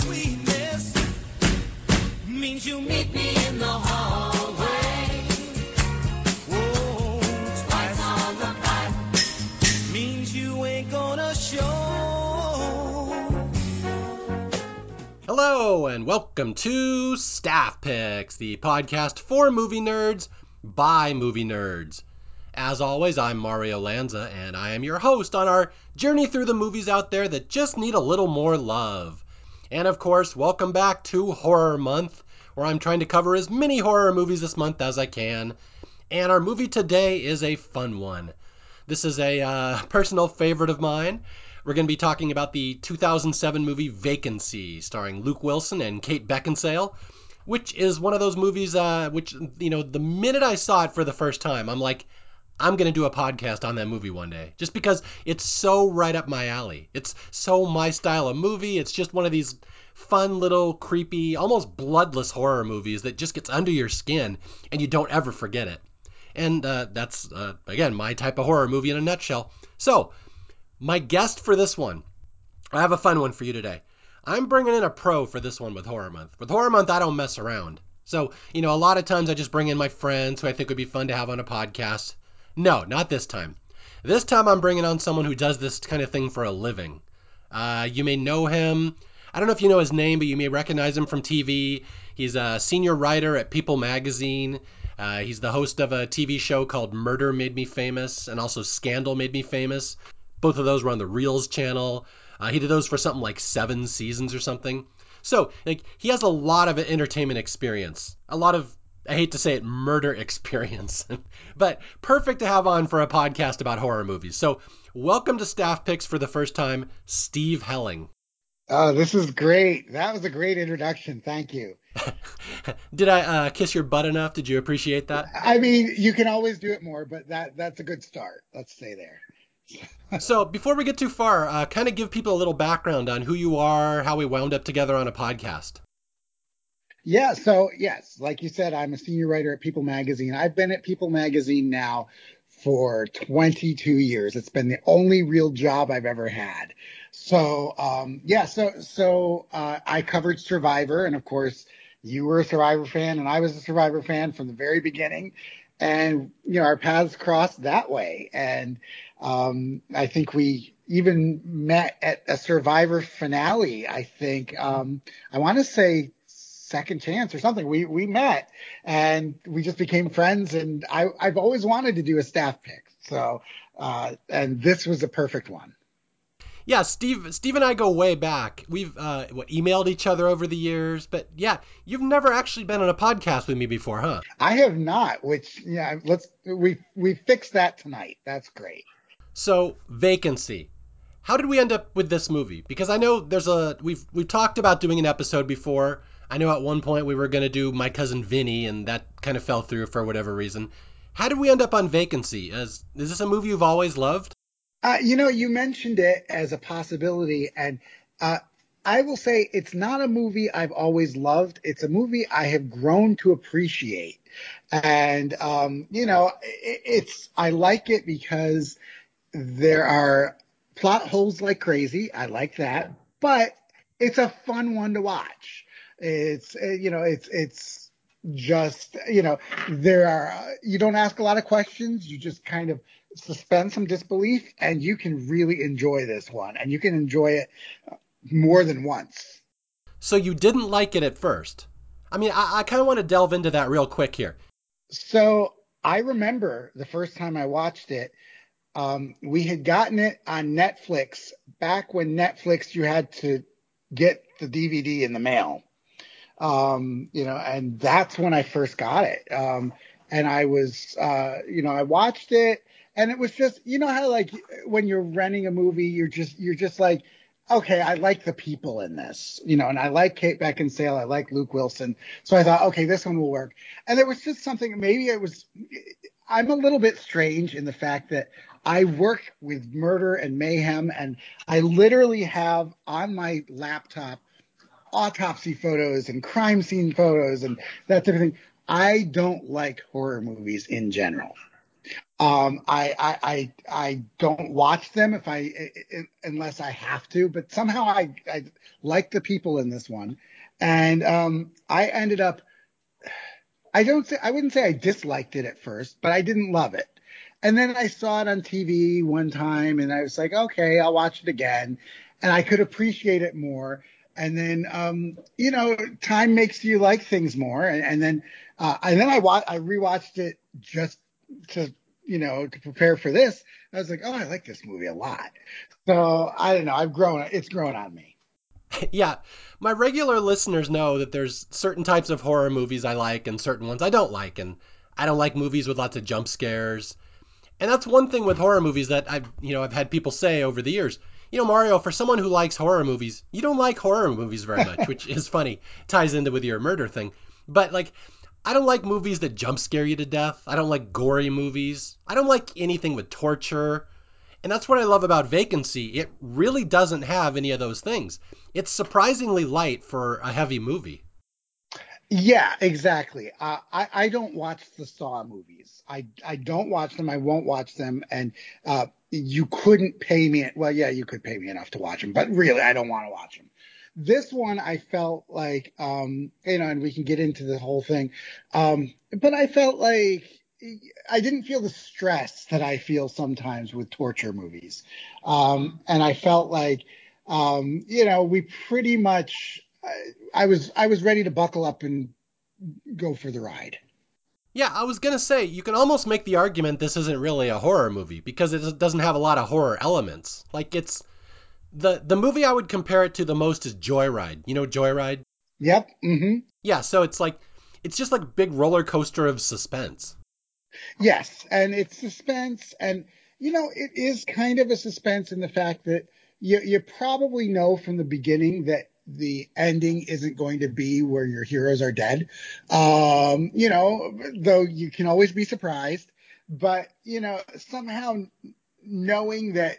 sweetness means you meet me in the hallway. Twice on the means you ain't gonna show. Hello, and welcome to Staff Picks, the podcast for movie nerds by movie nerds. As always, I'm Mario Lanza, and I am your host on our journey through the movies out there that just need a little more love. And of course, welcome back to Horror Month, where I'm trying to cover as many horror movies this month as I can. And our movie today is a fun one. This is a uh, personal favorite of mine. We're going to be talking about the 2007 movie Vacancy, starring Luke Wilson and Kate Beckinsale, which is one of those movies uh, which, you know, the minute I saw it for the first time, I'm like, I'm going to do a podcast on that movie one day just because it's so right up my alley. It's so my style of movie. It's just one of these fun little creepy, almost bloodless horror movies that just gets under your skin and you don't ever forget it. And uh, that's, uh, again, my type of horror movie in a nutshell. So, my guest for this one, I have a fun one for you today. I'm bringing in a pro for this one with Horror Month. With Horror Month, I don't mess around. So, you know, a lot of times I just bring in my friends who I think would be fun to have on a podcast. No, not this time. This time I'm bringing on someone who does this kind of thing for a living. Uh, you may know him. I don't know if you know his name, but you may recognize him from TV. He's a senior writer at People Magazine. Uh, he's the host of a TV show called Murder Made Me Famous and also Scandal Made Me Famous. Both of those were on the Reelz channel. Uh, he did those for something like seven seasons or something. So, like, he has a lot of entertainment experience, a lot of I hate to say it, murder experience. but perfect to have on for a podcast about horror movies. So, welcome to Staff Picks for the first time, Steve Helling. Oh, this is great. That was a great introduction. Thank you. Did I uh, kiss your butt enough? Did you appreciate that? I mean, you can always do it more, but that that's a good start. Let's stay there. so, before we get too far, uh, kind of give people a little background on who you are, how we wound up together on a podcast. Yeah, so yes, like you said, I'm a senior writer at People Magazine. I've been at People Magazine now for 22 years. It's been the only real job I've ever had. So, um, yeah, so so uh, I covered Survivor, and of course, you were a Survivor fan, and I was a Survivor fan from the very beginning. And you know, our paths crossed that way, and um, I think we even met at a Survivor finale. I think um, I want to say second chance or something. We we met and we just became friends. And I I've always wanted to do a staff pick. So uh, and this was a perfect one. Yeah, Steve Steve and I go way back. We've uh, what, emailed each other over the years, but yeah, you've never actually been on a podcast with me before, huh? I have not. Which yeah, let's we we fixed that tonight. That's great. So vacancy how did we end up with this movie? Because I know there's a we've we've talked about doing an episode before I know at one point we were going to do My Cousin Vinny, and that kind of fell through for whatever reason. How did we end up on Vacancy? As, is this a movie you've always loved? Uh, you know, you mentioned it as a possibility, and uh, I will say it's not a movie I've always loved. It's a movie I have grown to appreciate, and um, you know, it, it's I like it because there are plot holes like crazy. I like that, but it's a fun one to watch. It's uh, you know it's it's just you know there are you don't ask a lot of questions. You just kind of suspend some disbelief, and you can really enjoy this one, and you can enjoy it more than once. So you didn't like it at first. I mean, I, I kind of want to delve into that real quick here. So I remember the first time I watched it. Um, we had gotten it on Netflix back when Netflix you had to get the DVD in the mail um, you know, and that's when I first got it. Um, and I was, uh, you know, I watched it and it was just, you know how like when you're renting a movie, you're just, you're just like, okay, I like the people in this, you know, and I like Kate Beckinsale, I like Luke Wilson. So I thought, okay, this one will work. And there was just something, maybe it was, I'm a little bit strange in the fact that I work with murder and mayhem, and I literally have on my laptop autopsy photos and crime scene photos and that type of thing. I don't like horror movies in general. Um, I, I, I, I don't watch them if I, unless I have to, but somehow I, I like the people in this one. And, um, I ended up, I don't say, I wouldn't say I disliked it at first, but I didn't love it. And then I saw it on TV one time and I was like, okay, I'll watch it again. And I could appreciate it more. And then, um, you know, time makes you like things more. And, and then, uh, and then I wa- I rewatched it just to, you know, to prepare for this. I was like, oh, I like this movie a lot. So I don't know. I've grown. It's grown on me. yeah, my regular listeners know that there's certain types of horror movies I like and certain ones I don't like. And I don't like movies with lots of jump scares. And that's one thing with horror movies that I've, you know, I've had people say over the years. You know, Mario, for someone who likes horror movies, you don't like horror movies very much, which is funny. Ties into with your murder thing. But like I don't like movies that jump scare you to death. I don't like gory movies. I don't like anything with torture. And that's what I love about Vacancy. It really doesn't have any of those things. It's surprisingly light for a heavy movie. Yeah, exactly. Uh, I I don't watch the Saw movies. I I don't watch them. I won't watch them. And uh, you couldn't pay me. Well, yeah, you could pay me enough to watch them, but really, I don't want to watch them. This one, I felt like, um, you know, and we can get into the whole thing. Um, but I felt like I didn't feel the stress that I feel sometimes with torture movies. Um, and I felt like, um, you know, we pretty much I, was I was ready to buckle up and go for the ride. Yeah, I was gonna say you can almost make the argument this isn't really a horror movie because it doesn't have a lot of horror elements. Like it's the the movie I would compare it to the most is Joyride. You know Joyride? Yep. Mm-hmm. Yeah, so it's like it's just like a big roller coaster of suspense. Yes, and it's suspense, and you know it is kind of a suspense in the fact that you you probably know from the beginning that the ending isn't going to be where your heroes are dead. Um, you know, though you can always be surprised, but you know, somehow knowing that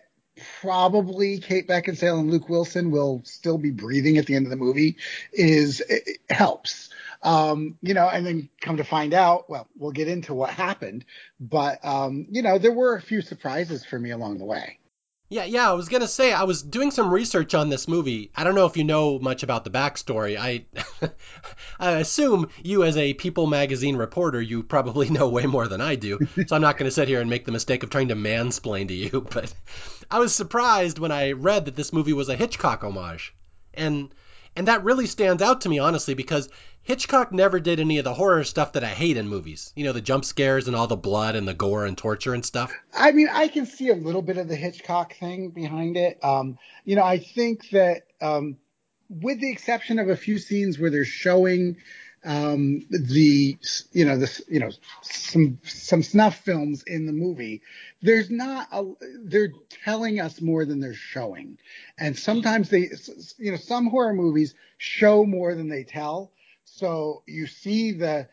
probably Kate Beckinsale and Luke Wilson will still be breathing at the end of the movie is it helps. Um, you know, and then come to find out, well, we'll get into what happened, but um, you know, there were a few surprises for me along the way. Yeah, yeah, I was gonna say I was doing some research on this movie. I don't know if you know much about the backstory. I I assume you as a People magazine reporter, you probably know way more than I do. So I'm not gonna sit here and make the mistake of trying to mansplain to you, but I was surprised when I read that this movie was a Hitchcock homage. And and that really stands out to me honestly because Hitchcock never did any of the horror stuff that I hate in movies. You know, the jump scares and all the blood and the gore and torture and stuff. I mean, I can see a little bit of the Hitchcock thing behind it. Um, you know, I think that um, with the exception of a few scenes where they're showing um, the you know the you know some some snuff films in the movie. There's not a they're telling us more than they're showing, and sometimes they you know some horror movies show more than they tell. So you see the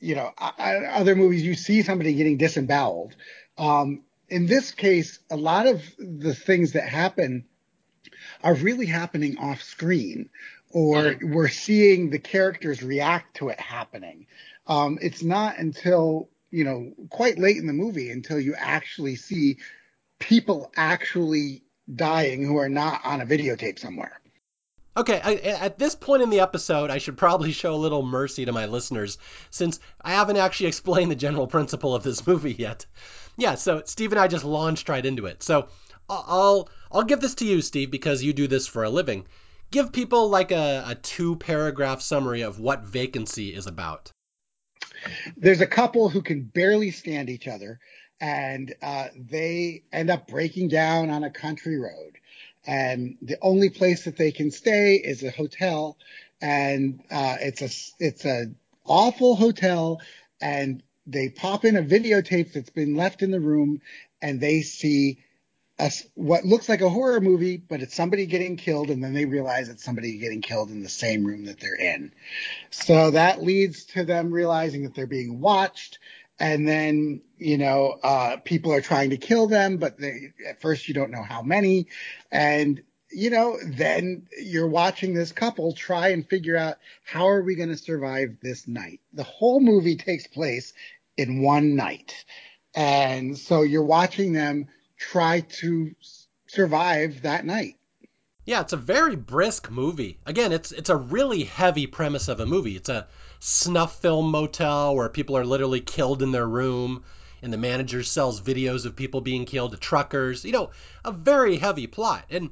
you know other movies you see somebody getting disemboweled. Um, in this case, a lot of the things that happen are really happening off screen or we're seeing the characters react to it happening. Um, it's not until, you know, quite late in the movie until you actually see people actually dying who are not on a videotape somewhere. Okay, I, at this point in the episode, I should probably show a little mercy to my listeners since I haven't actually explained the general principle of this movie yet. Yeah, so Steve and I just launched right into it. So I'll I'll give this to you, Steve, because you do this for a living give people like a, a two paragraph summary of what vacancy is about. There's a couple who can barely stand each other, and uh, they end up breaking down on a country road. And the only place that they can stay is a hotel, and uh, it's a it's a awful hotel. And they pop in a videotape that's been left in the room, and they see a, what looks like a horror movie, but it's somebody getting killed, and then they realize it's somebody getting killed in the same room that they're in. So that leads to them realizing that they're being watched, and then you know uh, people are trying to kill them, but they, at first you don't know how many, and you know then you're watching this couple try and figure out how are we going to survive this night. The whole movie takes place in one night And so you're watching them try to survive that night. Yeah, it's a very brisk movie. Again, it's it's a really heavy premise of a movie. It's a snuff film motel where people are literally killed in their room, and the manager sells videos of people being killed to truckers. You know, a very heavy plot. And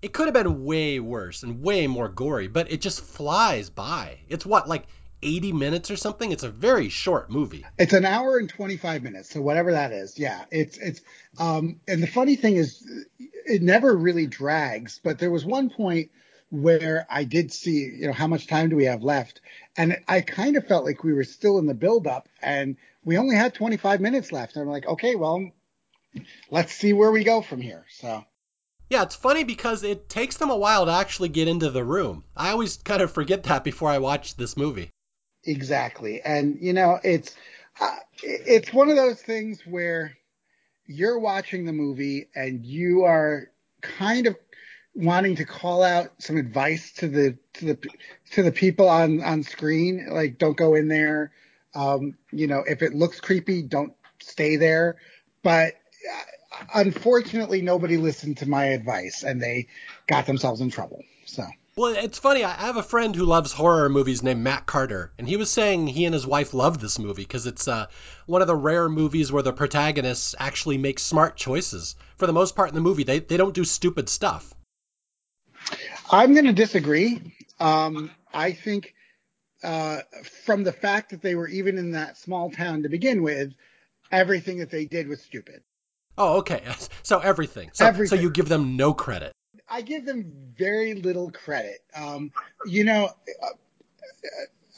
it could have been way worse and way more gory, but it just flies by. It's what, like 80 minutes or something? It's a very short movie. It's an hour and 25 minutes, so whatever that is. Yeah, it's it's um and the funny thing is it never really drags, but there was one point where I did see, you know, how much time do we have left? And I kind of felt like we were still in the build up and we only had 25 minutes left. And I'm like, okay, well, let's see where we go from here. So Yeah, it's funny because it takes them a while to actually get into the room. I always kind of forget that before I watch this movie. Exactly. And you know, it's uh, it's one of those things where you're watching the movie and you are kind of wanting to call out some advice to the to the to the people on on screen. Like don't go in there. Um you know if it looks creepy don't stay there. But uh, unfortunately nobody listened to my advice and they got themselves in trouble. So Well, it's funny. I have a friend who loves horror movies named Matt Carter, and he was saying he and his wife love this movie because it's uh, one of the rare movies where the protagonists actually make smart choices. For the most part in the movie, they, they don't do stupid stuff. I'm going to disagree. Um, I think uh, from the fact that they were even in that small town to begin with, everything that they did was stupid. Oh, okay. So everything. So, Everything. so you give them no credit. I give them very little credit. Um, you know, uh,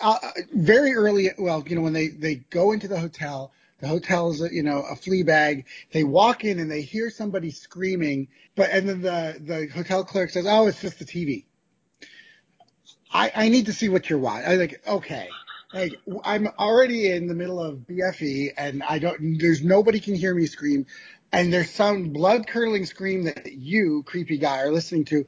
uh, very early, well, you know, when they, they go into the hotel, the hotel is, you know, a flea bag. They walk in and they hear somebody screaming, but, and then the, the hotel clerk says, oh, it's just the TV. I, I need to see what you're watching. I like, okay. Like, I'm already in the middle of BFE and I don't, there's nobody can hear me scream. And there's some blood curdling scream that you, creepy guy, are listening to.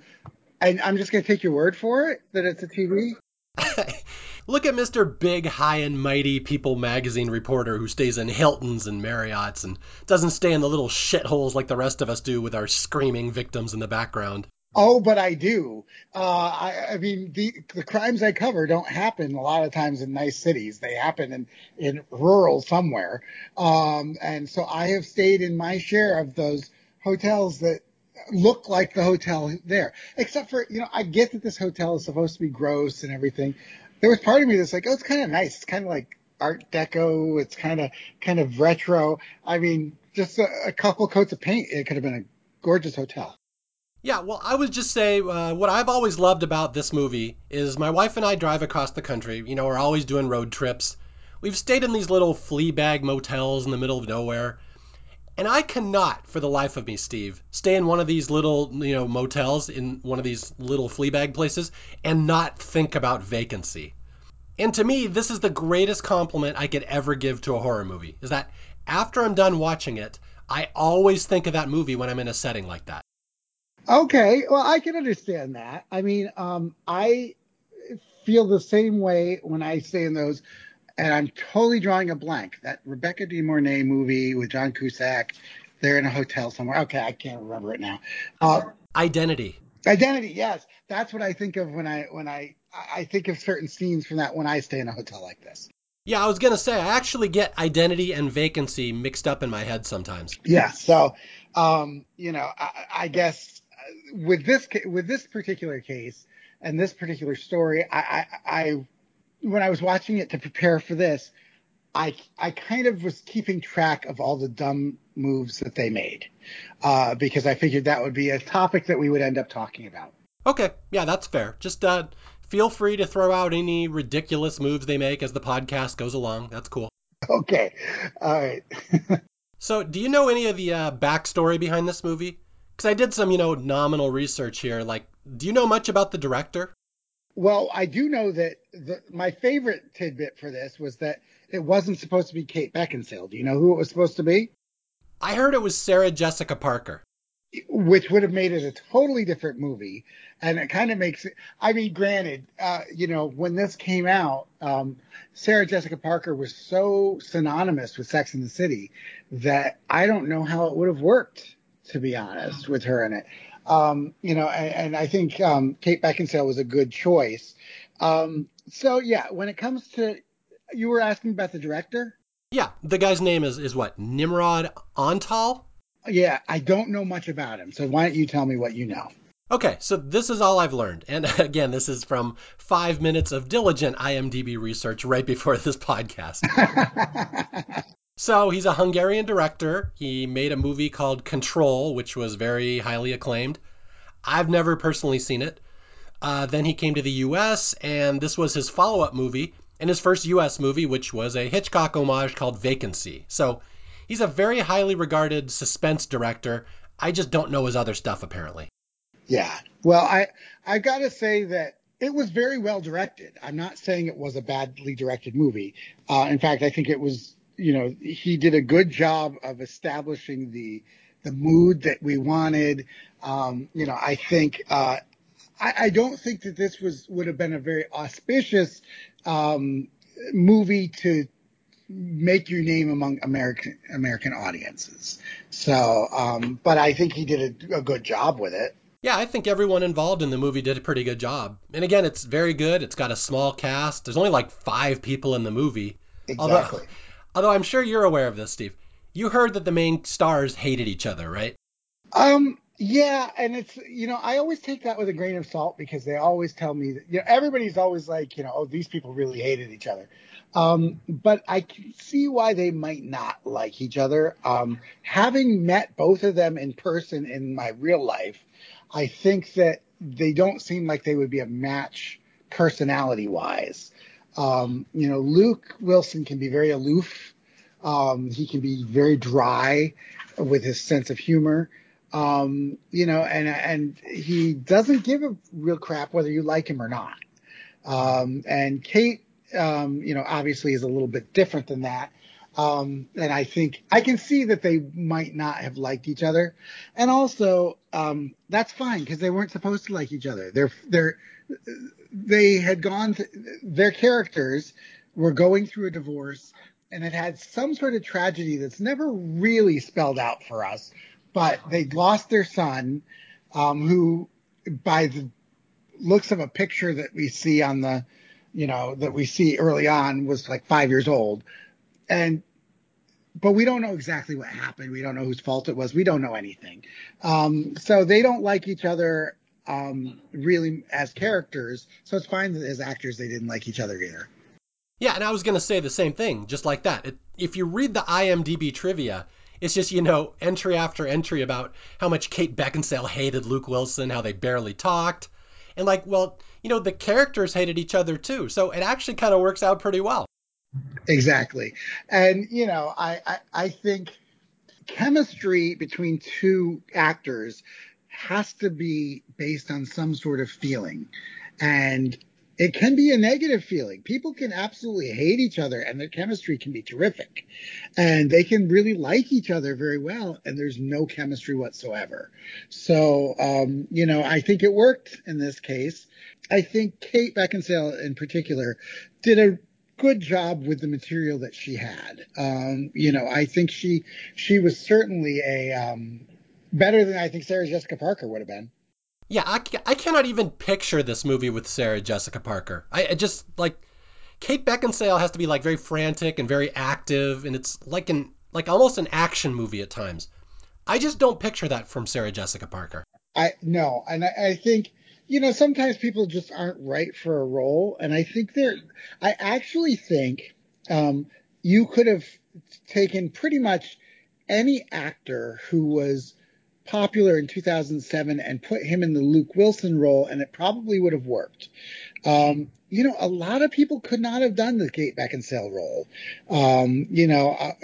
And I'm just going to take your word for it that it's a TV. Look at Mr. Big, High and Mighty People magazine reporter who stays in Hiltons and Marriott's and doesn't stay in the little shitholes like the rest of us do with our screaming victims in the background. Oh, but I do. Uh, I, I mean, the the crimes I cover don't happen a lot of times in nice cities. They happen in in rural somewhere. Um, and so I have stayed in my share of those hotels that look like the hotel there. Except for, you know, I get that this hotel is supposed to be gross and everything. There was part of me that's like, oh, it's kind of nice. It's kind of like Art Deco. It's kind of kind of retro. I mean, just a, a couple coats of paint, it could have been a gorgeous hotel. Yeah, well, I would just say uh, what I've always loved about this movie is my wife and I drive across the country. You know, we're always doing road trips. We've stayed in these little flea bag motels in the middle of nowhere. And I cannot, for the life of me, Steve, stay in one of these little, you know, motels in one of these little flea bag places and not think about vacancy. And to me, this is the greatest compliment I could ever give to a horror movie. Is that after I'm done watching it, I always think of that movie when I'm in a setting like that. Okay, well, I can understand that. I mean, um, I feel the same way when I stay in those, and I'm totally drawing a blank. That Rebecca De Mornay movie with John Cusack, they're in a hotel somewhere. Okay, I can't remember it now. Uh, Identity. Identity, yes, that's what I think of when I when I I think of certain scenes from that when I stay in a hotel like this. Yeah, I was gonna say I actually get identity and vacancy mixed up in my head sometimes. Yeah. So, um, you know, I, I guess with this with this particular case and this particular story, I, I, I when I was watching it to prepare for this, I I kind of was keeping track of all the dumb moves that they made uh, because I figured that would be a topic that we would end up talking about. Okay, yeah, that's fair. Just uh, feel free to throw out any ridiculous moves they make as the podcast goes along. That's cool. Okay. All right. So, do you know any of the uh, backstory behind this movie? Because I did some, you know, nominal research here. Like, do you know much about the director? Well, I do know that the, my favorite tidbit for this was that it wasn't supposed to be Kate Beckinsale. Do you know who it was supposed to be? I heard it was Sarah Jessica Parker. which would have made it a totally different movie. And it kind of makes it, I mean, granted, uh, you know, when this came out, um, Sarah Jessica Parker was so synonymous with Sex in the City that I don't know how it would have worked, to be honest, with her in it. Um, you know, and, and I think um, Kate Beckinsale was a good choice. Um, so yeah, when it comes to, you were asking about the director. Yeah, the guy's name is is what Nimrod Antal. Yeah, I don't know much about him. So why don't you tell me what you know? Okay, so this is all I've learned. And again, this is from five minutes of diligent IMDb research right before this podcast. so he's a Hungarian director. He made a movie called Control, which was very highly acclaimed. I've never personally seen it. Uh, then he came to the US, and this was his follow up movie, and his first US movie, which was a Hitchcock homage called Vacancy. So he's a very highly regarded suspense director. I just don't know his other stuff, apparently. Yeah. Well, I I got to say that it was very well directed. I'm not saying it was a badly directed movie. Uh, in fact, I think it was. You know, he did a good job of establishing the the mood that we wanted. Um, you know, I think uh, I, I, don't think that this was would have been a very auspicious um, movie to make your name among American American audiences. So, um, but I think he did a, a good job with it. Yeah, I think everyone involved in the movie did a pretty good job. And again, it's very good. It's got a small cast. There's only like five people in the movie. Exactly. Although, although I'm sure you're aware of this, Steve. You heard that the main stars hated each other, right? Um, yeah, and it's you know I always take that with a grain of salt because they always tell me that you know everybody's always like you know oh these people really hated each other, um, but I can see why they might not like each other. Um, having met both of them in person in my real life, I think that they don't seem like they would be a match personality wise. Um, you know, Luke Wilson can be very aloof. Um, he can be very dry with his sense of humor. Um, you know, and and he doesn't give a real crap whether you like him or not. Um, and Kate, um, you know, obviously is a little bit different than that. Um, and I think I can see that they might not have liked each other, and also um, that's fine because they weren't supposed to like each other. They're they're they had gone th- their characters were going through a divorce and it had some sort of tragedy that's never really spelled out for us but they'd lost their son, um, who, by the looks of a picture that we see on the, you know, that we see early on, was like five years old, and but we don't know exactly what happened. We don't know whose fault it was. We don't know anything. Um, so they don't like each other um, really as characters. So it's fine that as actors they didn't like each other either. Yeah, and I was going to say the same thing, just like that. It, if you read the IMDb trivia, it's just, you know, entry after entry about how much Kate Beckinsale hated Luke Wilson, how they barely talked. And like, well, you know, the characters hated each other too. So it actually kind of works out pretty well. Exactly. And, you know, I, I, I think chemistry between two actors has to be based on some sort of feeling. And it can be a negative feeling. People can absolutely hate each other and their chemistry can be terrific. And they can really like each other very well and there's no chemistry whatsoever. So, um, you know, I think it worked in this case. I think Kate Beckinsale in particular did a good job with the material that she had. Um, you know, I think she, she was certainly a, um, better than I think Sarah Jessica Parker would have been. Yeah, I, I cannot even picture this movie with Sarah Jessica Parker. I, I just like Kate Beckinsale has to be like very frantic and very active, and it's like an like almost an action movie at times. I just don't picture that from Sarah Jessica Parker. I no, and I, I think you know sometimes people just aren't right for a role, and I think they're. I actually think um, you could have taken pretty much any actor who was popular in 2007 and put him in the Luke Wilson role, and it probably would have worked. Um, you know, a lot of people could not have done the Kate Beckinsale role. Um, you know, I,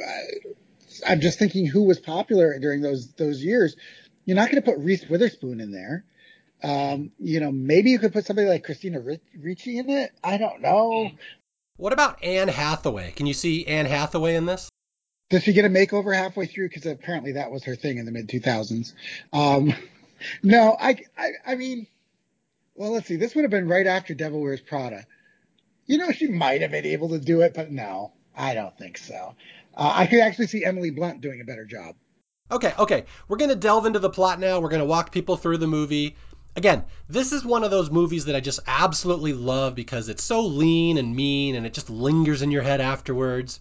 am just thinking who was popular during those those years. You're not going to put Reese Witherspoon in there. Um, you know, maybe you could put somebody like Christina Ricci in it. I don't know. What about Anne Hathaway? Can you see Anne Hathaway in this? Does she get a makeover halfway through? Because apparently that was her thing in the mid 2000s. Um, no, I, I, I mean, well, let's see. This would have been right after Devil Wears Prada. You know, she might have been able to do it, but no, I don't think so. Uh, I could actually see Emily Blunt doing a better job. Okay, okay. We're going to delve into the plot now. We're going to walk people through the movie. Again, this is one of those movies that I just absolutely love because it's so lean and mean and it just lingers in your head afterwards.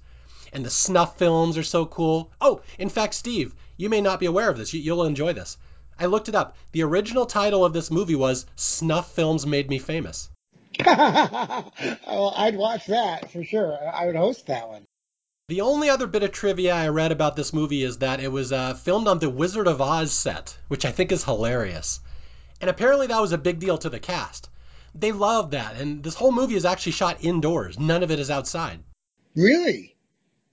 And the snuff films are so cool. Oh, in fact, Steve, you may not be aware of this. You, will enjoy this. I looked it up. The original title of this movie was Snuff Films Made Me Famous. well, I'd watch that for sure. I would host that one. The only other bit of trivia I read about this movie is that it was uh, filmed on the Wizard of Oz set, which I think is hilarious. And apparently that was a big deal to the cast. They loved that, and this whole movie is actually shot indoors. None of it is outside. Really?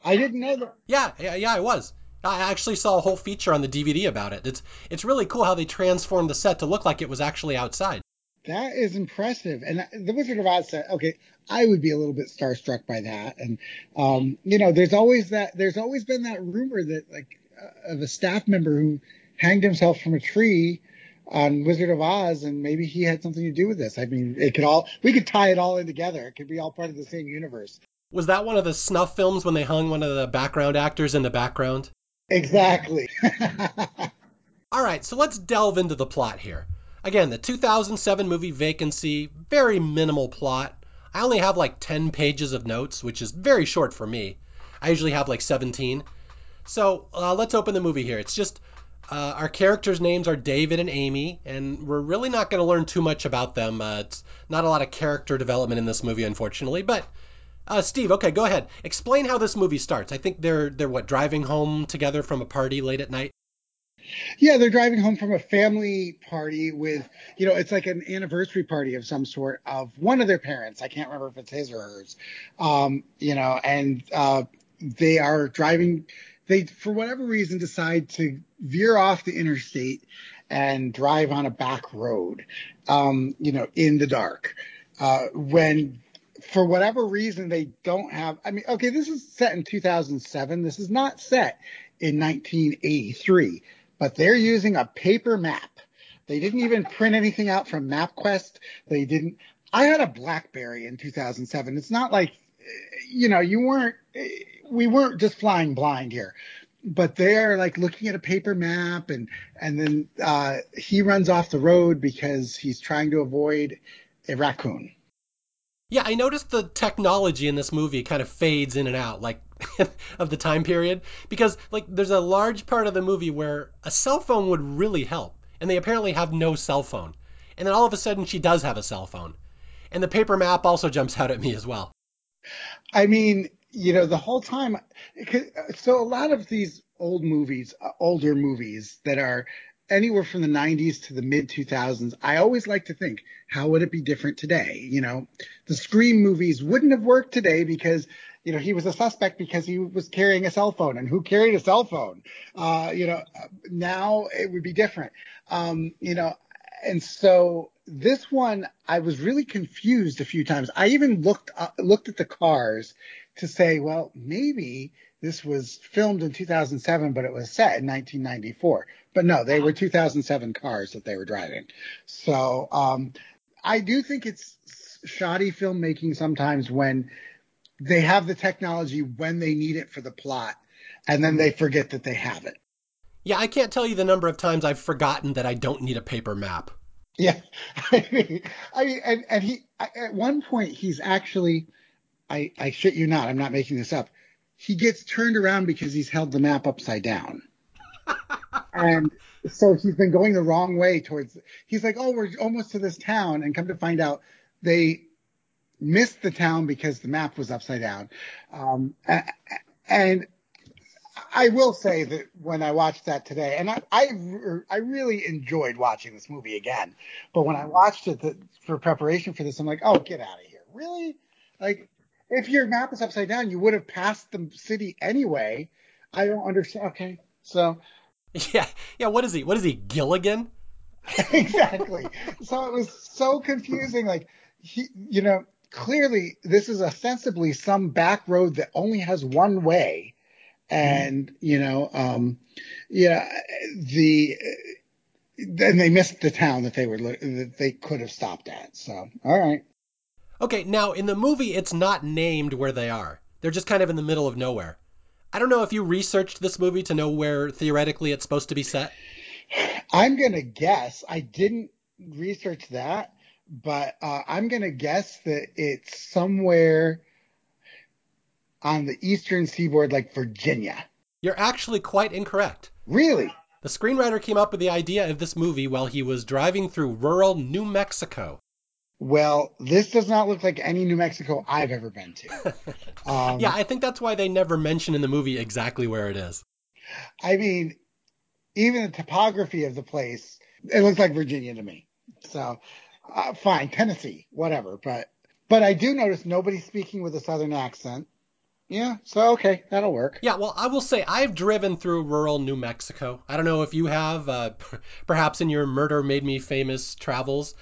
I didn't know that. Yeah, yeah, yeah, it was. I actually saw a whole feature on the DVD about it. It's it's really cool how they transformed the set to look like it was actually outside. That is impressive. And the Wizard of Oz set, okay, I would be a little bit starstruck by that. And um, you know, there's always that there's always been that rumor that like uh, of a staff member who hanged himself from a tree on Wizard of Oz, and maybe he had something to do with this. I mean, it could all we could tie it all in together. It could be all part of the same universe. Was that one of the snuff films when they hung one of the background actors in the background? Exactly. all right, so let's delve into the plot here. Again, the 2007 movie Vacancy, very minimal plot. I only have like 10 pages of notes, which is very short for me. I usually have like 17. So uh, let's open the movie here. It's just uh, our characters' names are David and Amy, and we're really not going to learn too much about them. Uh, it's not a lot of character development in this movie, unfortunately. But uh, Steve, okay, go ahead. Explain how this movie starts. I think they're they're what driving home together from a party late at night. Yeah, they're driving home from a family party with, you know, it's like an anniversary party of some sort of one of their parents. I can't remember if it's his or hers. Um, you know, and uh, they are driving they, for whatever reason, decide to veer off the interstate and drive on a back road, um, you know, in the dark. Uh, when, for whatever reason, they don't have, I mean, okay, this is set in 2007. This is not set in 1983, but they're using a paper map. They didn't even print anything out from MapQuest. They didn't. I had a BlackBerry in 2007. It's not like, you know, you weren't we weren't just flying blind here but they're like looking at a paper map and and then uh, he runs off the road because he's trying to avoid a raccoon. Yeah, I noticed the technology in this movie kind of fades in and out, like of the time period, because like there's a large part of the movie where a cell phone would really help, and they apparently have no cell phone, and then all of a sudden she does have a cell phone, and the paper map also jumps out at me as well. I mean, you know, the whole time. So a lot of these old movies, uh, older movies that are anywhere from the 90s to the mid 2000s, I always like to think, how would it be different today? You know, the Scream movies wouldn't have worked today because, you know, he was a suspect because he was carrying a cell phone and who carried a cell phone? Uh, you know, now it would be different. Um, you know, and so this one, I was really confused a few times. I even looked, uh, looked at the cars to say, well, maybe this was filmed in 2007, but it was set in 1994. But no, they were 2007 cars that they were driving. So um, I do think it's shoddy filmmaking sometimes when they have the technology when they need it for the plot, and then they forget that they have it. Yeah, I can't tell you the number of times I've forgotten that I don't need a paper map. Yeah, I mean, I mean, and, and he at one point he's actually I, I shit you not, I'm not making this up. He gets turned around because he's held the map upside down. and so he's been going the wrong way towards, he's like, oh, we're almost to this town. And come to find out they missed the town because the map was upside down. Um, and I will say that when I watched that today, and I, I, I really enjoyed watching this movie again, but when I watched it the, for preparation for this, I'm like, oh, get out of here. Really? Like, if your map is upside down, you would have passed the city anyway. I don't understand. Okay, so yeah, yeah. What is he? What is he? Gilligan? exactly. So it was so confusing. Like he, you know, clearly this is ostensibly some back road that only has one way, and you know, um, yeah, the then they missed the town that they were that they could have stopped at. So, all right. Okay, now in the movie, it's not named where they are. They're just kind of in the middle of nowhere. I don't know if you researched this movie to know where theoretically it's supposed to be set. I'm gonna guess. I didn't research that, but uh, I'm gonna guess that it's somewhere on the eastern seaboard, like Virginia. You're actually quite incorrect. Really? The screenwriter came up with the idea of this movie while he was driving through rural New Mexico. Well, this does not look like any New Mexico I've ever been to. Um, yeah, I think that's why they never mention in the movie exactly where it is. I mean, even the topography of the place, it looks like Virginia to me. So, uh, fine, Tennessee, whatever. But, but I do notice nobody speaking with a southern accent. Yeah, so okay, that'll work. Yeah, well, I will say I've driven through rural New Mexico. I don't know if you have, uh, perhaps in your Murder Made Me Famous travels.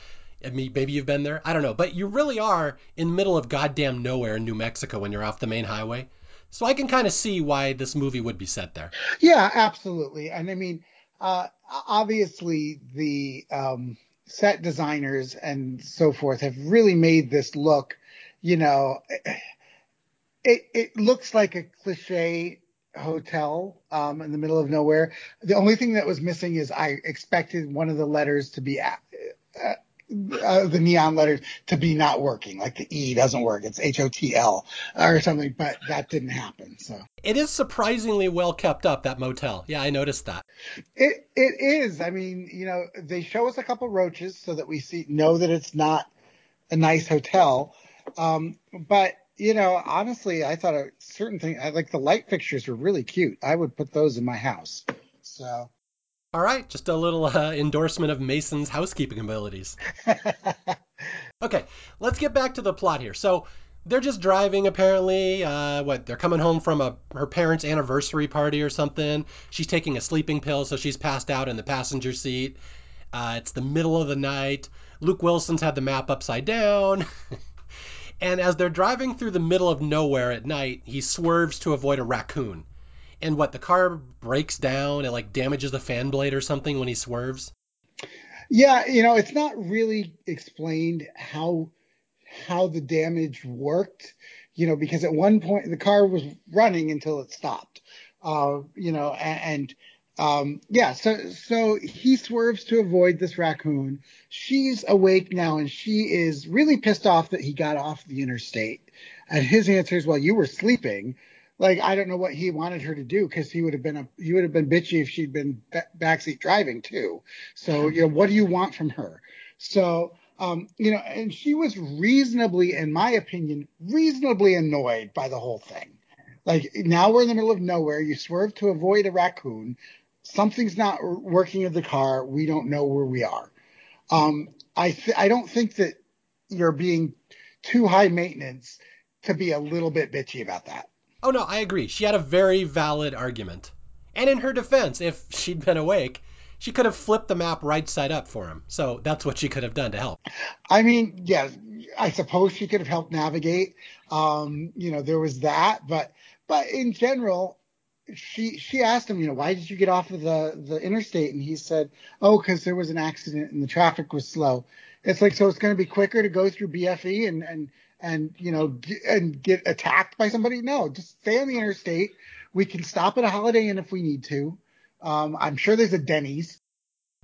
I mean, maybe you've been there. I don't know, but you really are in the middle of goddamn nowhere in New Mexico when you're off the main highway. So I can kind of see why this movie would be set there. Yeah, absolutely. And I mean, uh, obviously the um, set designers and so forth have really made this look, you know, it, it looks like a cliche hotel um, in the middle of nowhere. The only thing that was missing is I expected one of the letters to be uh, uh, the neon letters to be not working, like the E doesn't work. It's H O T L or something, but that didn't happen. So it is surprisingly well kept up that motel. Yeah, I noticed that. It it is. I mean, you know, they show us a couple roaches so that we see know that it's not a nice hotel. Um, but you know, honestly, I thought a certain thing, I like the light fixtures were really cute. I would put those in my house. So. All right, just a little uh, endorsement of Mason's housekeeping abilities. okay, let's get back to the plot here. So they're just driving apparently. Uh, what they're coming home from a her parents' anniversary party or something. She's taking a sleeping pill, so she's passed out in the passenger seat. Uh, it's the middle of the night. Luke Wilson's had the map upside down. And as they're driving through the middle of nowhere at night, he swerves to avoid a raccoon. And what, the car breaks down and like damages the fan blade or something when he swerves? Yeah, you know, it's not really explained how how the damage worked, you know, because at one point the car was running until it stopped. Uh, you know, and, and um, yeah, so so he swerves to avoid this raccoon. She's awake now, and she is really pissed off that he got off the interstate. And his answer is, "Well, you were sleeping." Like I don't know what he wanted her to do because he would have been a he would have been bitchy if she'd been backseat driving too. So you know, what do you want from her? So um, you know, and she was reasonably, in my opinion, reasonably annoyed by the whole thing. Like now we're in the middle of nowhere. You swerve to avoid a raccoon something's not working in the car. We don't know where we are. Um, I th- I don't think that you're being too high maintenance to be a little bit bitchy about that. Oh no, I agree. She had a very valid argument. And in her defense, if she'd been awake, she could have flipped the map right side up for him. So that's what she could have done to help. I mean, yeah, I suppose she could have helped navigate. Um, you know, there was that, but but in general, she she asked him, you know, why did you get off of the the interstate? And he said, oh, because there was an accident and the traffic was slow. It's like so it's going to be quicker to go through BFE and and and you know and get attacked by somebody. No, just stay on the interstate. We can stop at a Holiday Inn if we need to. Um, I'm sure there's a Denny's.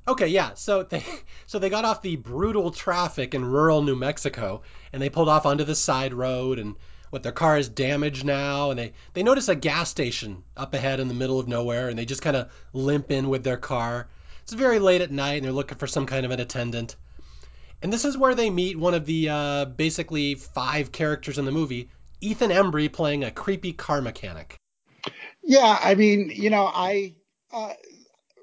Okay, yeah. So they so they got off the brutal traffic in rural New Mexico and they pulled off onto the side road and what their car is damaged now and they they notice a gas station up ahead in the middle of nowhere and they just kind of limp in with their car it's very late at night and they're looking for some kind of an attendant and this is where they meet one of the uh, basically five characters in the movie ethan embry playing a creepy car mechanic yeah i mean you know i uh,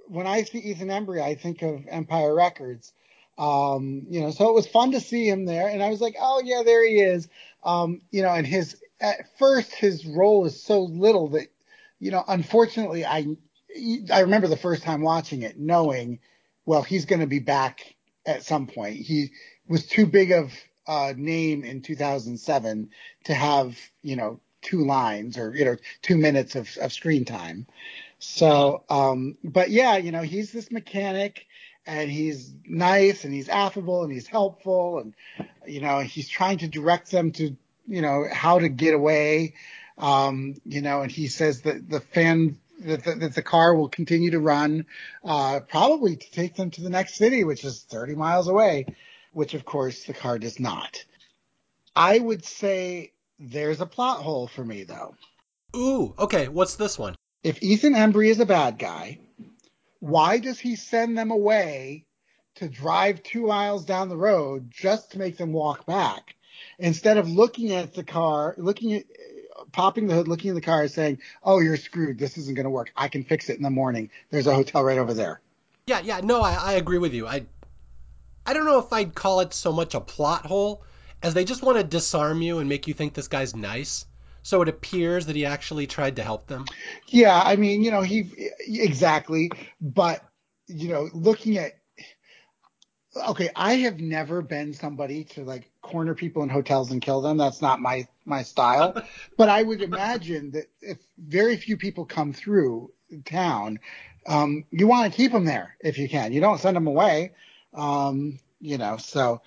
when i see ethan embry i think of empire records um, you know, so it was fun to see him there, and I was like, oh yeah, there he is. Um, you know, and his at first his role is so little that, you know, unfortunately, I I remember the first time watching it, knowing, well, he's going to be back at some point. He was too big of a name in 2007 to have, you know, two lines or you know two minutes of, of screen time. So, um, but yeah, you know, he's this mechanic and he's nice and he's affable and he's helpful and you know he's trying to direct them to you know how to get away um, you know and he says that the fan that the, that the car will continue to run uh, probably to take them to the next city which is 30 miles away which of course the car does not i would say there's a plot hole for me though Ooh, okay. What's this one? if Ethan Embry is a bad guy, why does he send them away to drive two miles down the road just to make them walk back instead of looking at the car, looking at popping the hood, looking in the car, saying, "Oh, you're screwed. This isn't going to work. I can fix it in the morning. There's a hotel right over there." Yeah, yeah. No, I, I agree with you. I, I don't know if I'd call it so much a plot hole as they just want to disarm you and make you think this guy's nice. So it appears that he actually tried to help them. Yeah, I mean, you know, he exactly, but you know, looking at okay, I have never been somebody to like corner people in hotels and kill them. That's not my my style. but I would imagine that if very few people come through town, um, you want to keep them there if you can. You don't send them away. Um, you know, so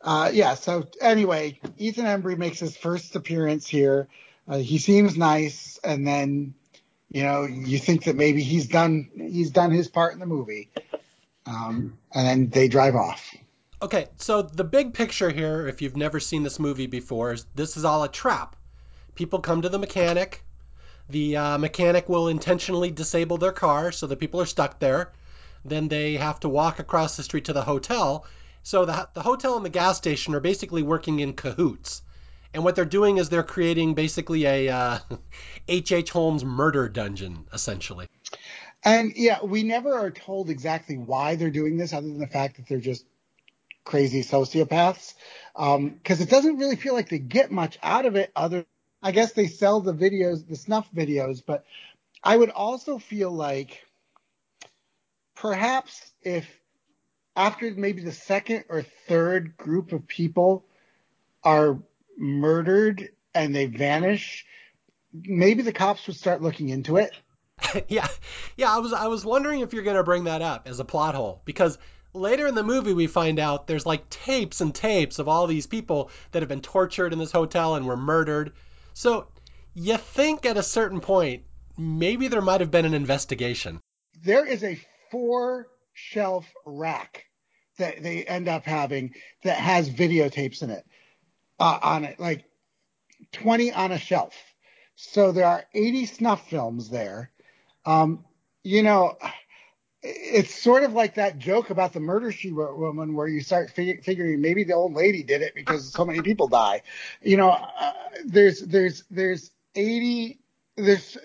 uh, yeah. So anyway, Ethan Embry makes his first appearance here. Uh, he seems nice, and then you know you think that maybe he's done he's done his part in the movie, um, and then they drive off. Okay, so the big picture here, if you've never seen this movie before, is this is all a trap. People come to the mechanic. The uh, mechanic will intentionally disable their car so the people are stuck there. Then they have to walk across the street to the hotel. So the, the hotel and the gas station are basically working in cahoots. And what they're doing is they're creating basically a uh, H.H. Holmes murder dungeon, essentially. And yeah, we never are told exactly why they're doing this, other than the fact that they're just crazy sociopaths. Because um, it doesn't really feel like they get much out of it. Other, I guess they sell the videos, the snuff videos, but I would also feel like perhaps if after maybe the second or third group of people are murdered and they vanish, maybe the cops would start looking into it. yeah, yeah. I was I was wondering if you're gonna bring that up as a plot hole because later in the movie we find out there's like tapes and tapes of all these people that have been tortured in this hotel and were murdered. So you think at a certain point maybe there might have been an investigation. There is a four shelf rack that they end up having that has videotapes in it uh, on it, like 20 on a shelf. So there are 80 snuff films there. Um, you know, it's sort of like that joke about the murder she wrote woman where you start fig- figuring maybe the old lady did it because so many people die. You know, uh, there's there's there's 80 there's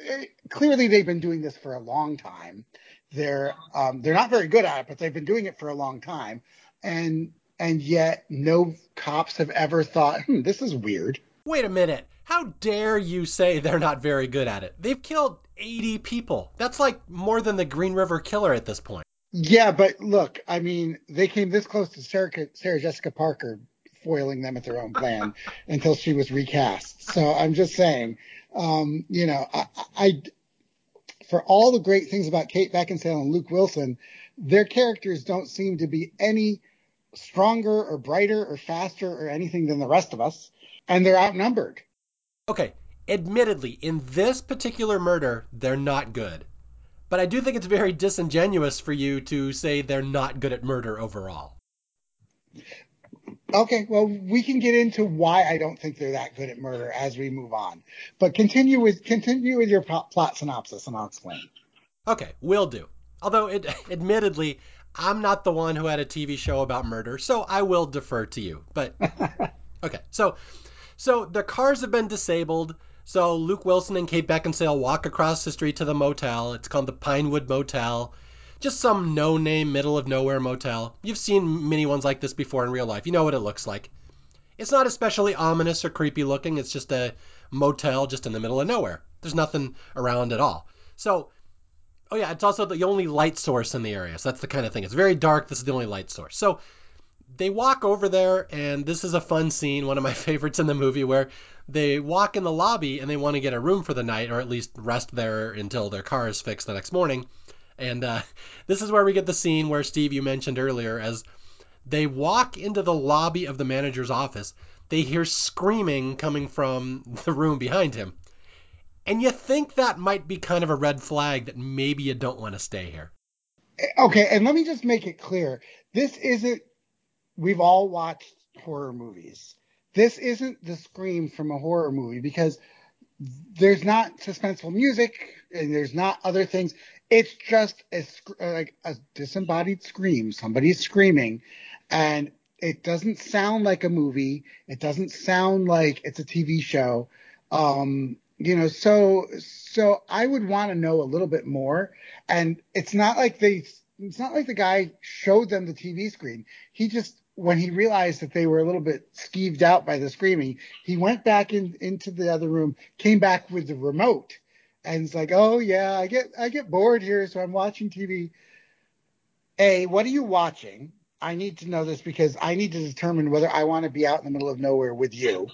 clearly they've been doing this for a long time. They're um, they're not very good at it, but they've been doing it for a long time, and and yet no cops have ever thought, hmm, this is weird. Wait a minute. How dare you say they're not very good at it? They've killed 80 people. That's like more than the Green River Killer at this point. Yeah, but look, I mean, they came this close to Sarah, Sarah Jessica Parker foiling them at their own plan until she was recast. So I'm just saying, um, you know, I, I, for all the great things about Kate Beckinsale and Luke Wilson, their characters don't seem to be any stronger or brighter or faster or anything than the rest of us, and they're outnumbered. Okay, admittedly, in this particular murder, they're not good. But I do think it's very disingenuous for you to say they're not good at murder overall. Okay, well, we can get into why I don't think they're that good at murder as we move on. But continue with continue with your plot synopsis, and I'll explain. Okay, will do. Although, it, admittedly, I'm not the one who had a TV show about murder, so I will defer to you. But okay, so so the cars have been disabled. So Luke Wilson and Kate Beckinsale walk across the street to the motel. It's called the Pinewood Motel. Just some no-name middle of nowhere motel. You've seen many ones like this before in real life. You know what it looks like. It's not especially ominous or creepy looking. It's just a motel just in the middle of nowhere. There's nothing around at all. So Oh yeah, it's also the only light source in the area. So that's the kind of thing. It's very dark. This is the only light source. So they walk over there, and this is a fun scene, one of my favorites in the movie, where they walk in the lobby and they want to get a room for the night, or at least rest there until their car is fixed the next morning. And uh, this is where we get the scene where Steve, you mentioned earlier, as they walk into the lobby of the manager's office, they hear screaming coming from the room behind him. And you think that might be kind of a red flag that maybe you don't want to stay here. Okay, and let me just make it clear. This isn't we've all watched horror movies. This isn't the scream from a horror movie because there's not suspenseful music and there's not other things. It's just a, like a disembodied scream. Somebody's screaming and it doesn't sound like a movie. It doesn't sound like it's a TV show. Um, you know, so so I would want to know a little bit more. And it's not like they it's not like the guy showed them the TV screen. He just when he realized that they were a little bit skeeved out by the screaming, he went back in, into the other room, came back with the remote, and it's like, oh yeah, I get I get bored here, so I'm watching TV. A, what are you watching? I need to know this because I need to determine whether I want to be out in the middle of nowhere with you.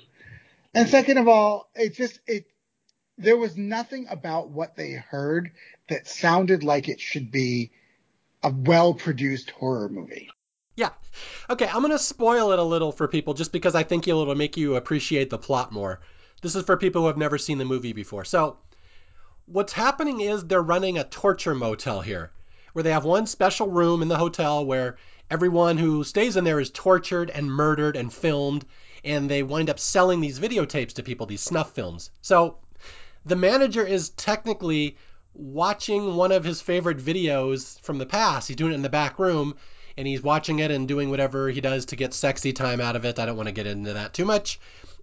And second of all, it just it there was nothing about what they heard that sounded like it should be a well produced horror movie. Yeah. Okay, I'm going to spoil it a little for people just because I think it'll make you appreciate the plot more. This is for people who have never seen the movie before. So, what's happening is they're running a torture motel here, where they have one special room in the hotel where everyone who stays in there is tortured and murdered and filmed, and they wind up selling these videotapes to people, these snuff films. So, the manager is technically watching one of his favorite videos from the past. He's doing it in the back room and he's watching it and doing whatever he does to get sexy time out of it. I don't want to get into that too much.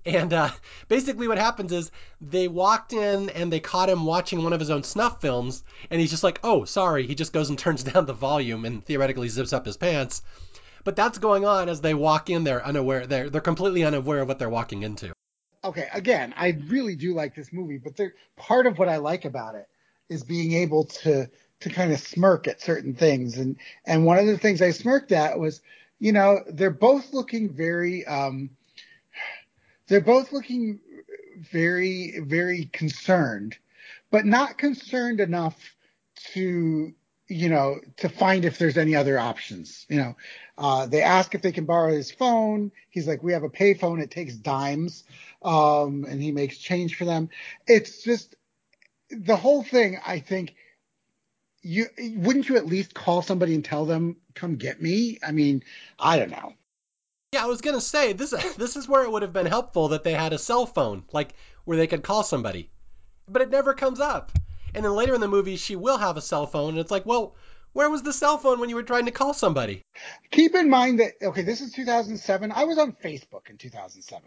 And uh, basically, what happens is they walked in and they caught him watching one of his own snuff films, and he's just like, "Oh, sorry." He just goes and turns down the volume and theoretically zips up his pants. But that's going on as they walk in there unaware. They're they're completely unaware of what they're walking into. Okay, again, I really do like this movie, but part of what I like about it is being able to to kind of smirk at certain things. And and one of the things I smirked at was, you know, they're both looking very um they're both looking very very concerned, but not concerned enough to you know to find if there's any other options. You know, uh, they ask if they can borrow his phone. He's like, we have a payphone. It takes dimes, um, and he makes change for them. It's just the whole thing. I think you wouldn't you at least call somebody and tell them come get me? I mean, I don't know. Yeah, I was gonna say this. This is where it would have been helpful that they had a cell phone, like where they could call somebody, but it never comes up. And then later in the movie, she will have a cell phone, and it's like, well, where was the cell phone when you were trying to call somebody? Keep in mind that okay, this is 2007. I was on Facebook in 2007.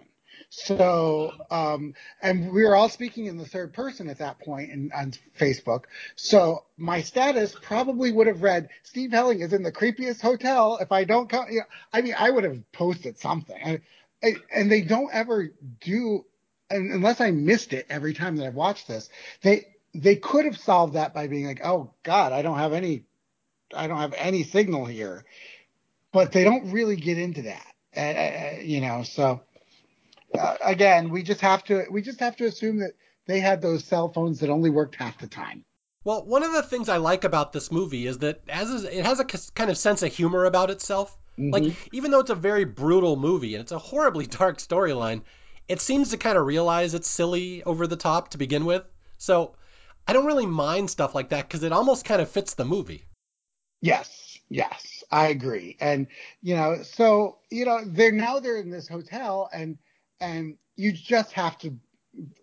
So, um, and we were all speaking in the third person at that point in, on Facebook. So my status probably would have read, Steve Helling is in the creepiest hotel. If I don't come, you know, I mean, I would have posted something. And, and they don't ever do, unless I missed it every time that I've watched this, they, they could have solved that by being like, oh God, I don't have any, I don't have any signal here. But they don't really get into that. Uh, you know, so uh, again, we just have to we just have to assume that they had those cell phones that only worked half the time. Well, one of the things I like about this movie is that as is, it has a kind of sense of humor about itself. Mm-hmm. Like even though it's a very brutal movie and it's a horribly dark storyline, it seems to kind of realize it's silly over the top to begin with. So I don't really mind stuff like that because it almost kind of fits the movie. Yes, yes, I agree. And you know, so you know, they're now they're in this hotel and and you just have to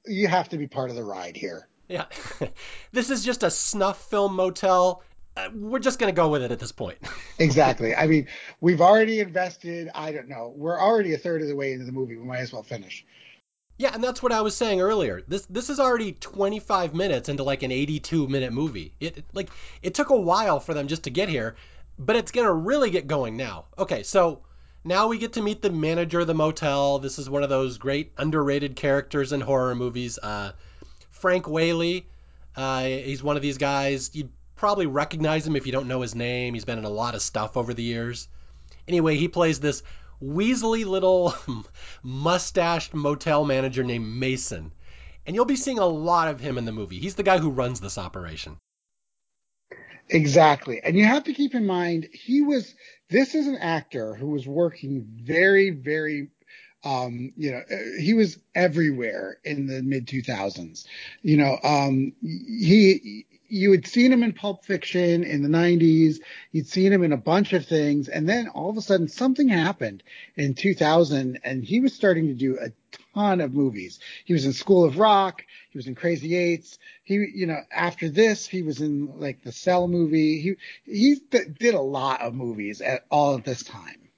you have to be part of the ride here. Yeah, this is just a snuff film motel. Uh, we're just going to go with it at this point. exactly. I mean, we've already invested. I don't know. We're already a third of the way into the movie. We might as well finish. Yeah, and that's what I was saying earlier. This this is already 25 minutes into like an 82 minute movie. It like it took a while for them just to get here, but it's going to really get going now. Okay, so now we get to meet the manager of the motel. This is one of those great underrated characters in horror movies. Uh, Frank Whaley. Uh, he's one of these guys. You'd probably recognize him if you don't know his name. He's been in a lot of stuff over the years. Anyway, he plays this weaselly little mustached motel manager named Mason. And you'll be seeing a lot of him in the movie. He's the guy who runs this operation. Exactly. And you have to keep in mind, he was, this is an actor who was working very, very, um, you know, he was everywhere in the mid 2000s. You know, um, he, you had seen him in Pulp Fiction in the 90s. You'd seen him in a bunch of things. And then all of a sudden something happened in 2000 and he was starting to do a ton of movies. He was in School of Rock. He was in Crazy Eights. He, you know, after this, he was in like the Cell movie. He, he did a lot of movies at all at this time.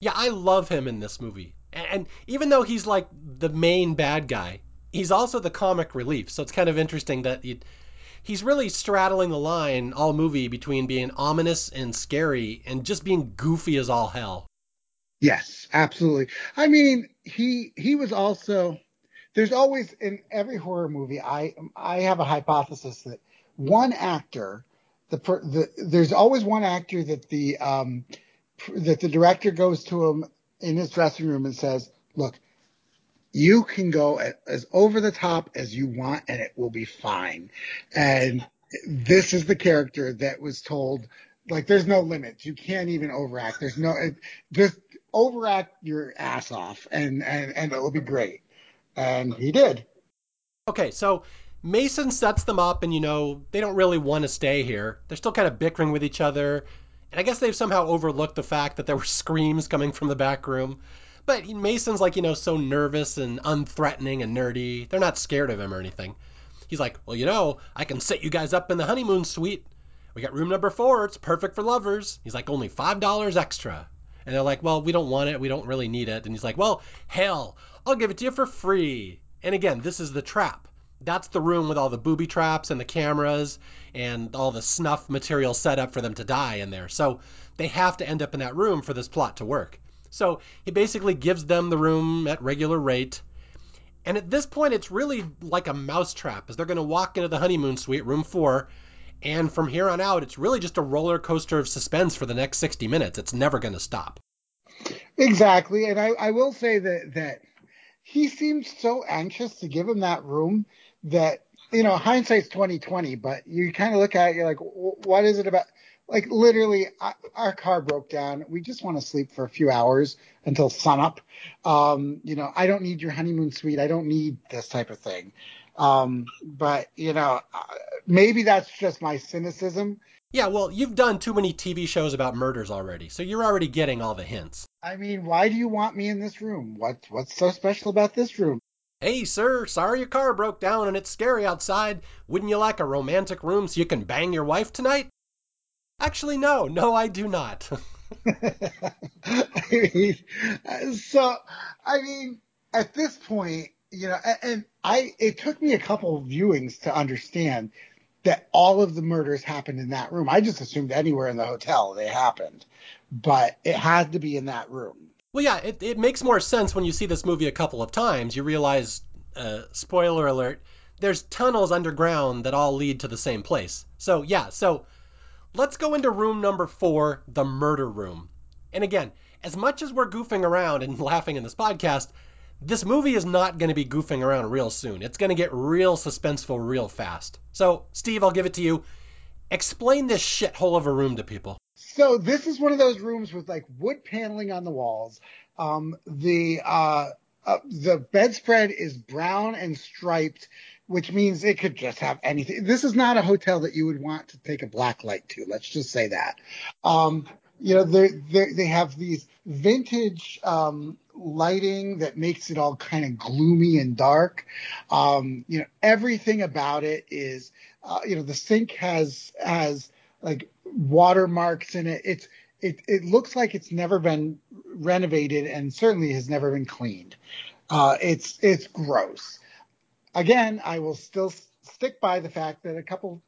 Yeah, I love him in this movie. And even though he's like the main bad guy, he's also the comic relief. So it's kind of interesting that he he's really straddling the line all movie between being ominous and scary and just being goofy as all hell. Yes, absolutely. I mean, he he was also there's always in every horror movie I I have a hypothesis that one actor the, the there's always one actor that the um that the director goes to him in his dressing room and says, "Look, you can go as over the top as you want and it will be fine. And this is the character that was told, like, there's no limits. You can't even overact. There's no, it, just overact your ass off and, and, and it will be great. And he did. Okay. So Mason sets them up and, you know, they don't really want to stay here. They're still kind of bickering with each other. And I guess they've somehow overlooked the fact that there were screams coming from the back room. But Mason's like, you know, so nervous and unthreatening and nerdy. They're not scared of him or anything. He's like, well, you know, I can set you guys up in the honeymoon suite. We got room number four. It's perfect for lovers. He's like, only $5 extra. And they're like, well, we don't want it. We don't really need it. And he's like, well, hell, I'll give it to you for free. And again, this is the trap. That's the room with all the booby traps and the cameras and all the snuff material set up for them to die in there. So they have to end up in that room for this plot to work. So he basically gives them the room at regular rate. And at this point, it's really like a mousetrap as they're going to walk into the honeymoon suite, room four. And from here on out, it's really just a roller coaster of suspense for the next 60 minutes. It's never going to stop. Exactly. And I, I will say that, that he seemed so anxious to give him that room that, you know, hindsight's 2020, but you kind of look at it, you're like, what is it about? like literally our car broke down. We just want to sleep for a few hours until sunup. Um, you know, I don't need your honeymoon suite. I don't need this type of thing. Um, but you know, uh, maybe that's just my cynicism. Yeah, well, you've done too many TV shows about murders already, so you're already getting all the hints. I mean, why do you want me in this room? What what's so special about this room? Hey, sir, sorry your car broke down and it's scary outside. Wouldn't you like a romantic room so you can bang your wife tonight? Actually, no, no, I do not. I mean, so, I mean, at this point, you know, and I, it took me a couple viewings to understand that all of the murders happened in that room. I just assumed anywhere in the hotel they happened, but it had to be in that room. Well, yeah, it, it makes more sense when you see this movie a couple of times. You realize, uh, spoiler alert, there's tunnels underground that all lead to the same place. So, yeah, so let's go into room number four, the murder room. And again, as much as we're goofing around and laughing in this podcast, this movie is not going to be goofing around real soon. It's going to get real suspenseful real fast. So, Steve, I'll give it to you. Explain this shithole of a room to people. So this is one of those rooms with like wood paneling on the walls. Um, the uh, uh, the bedspread is brown and striped which means it could just have anything. This is not a hotel that you would want to take a black light to. Let's just say that. Um, you know, they they have these vintage um, lighting that makes it all kind of gloomy and dark. Um, you know, everything about it is, uh, you know, the sink has has like watermarks in it. It's it it looks like it's never been renovated and certainly has never been cleaned. Uh, it's it's gross again, I will still stick by the fact that a couple,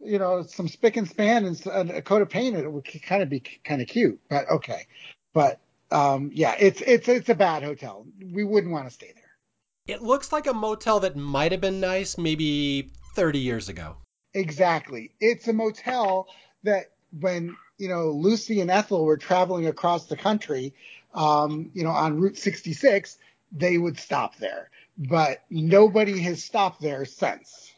you know, some spick and span and a coat of paint, it would kind of be kind of cute. But okay, but um, yeah, it's it's it's a bad hotel. We wouldn't want to stay there. It looks like a motel that might have been nice maybe 30 years ago. Exactly. It's a motel that when you know, Lucy and Ethel were traveling across the country, um, you know, on Route 66, they would stop there. But nobody has stopped there since.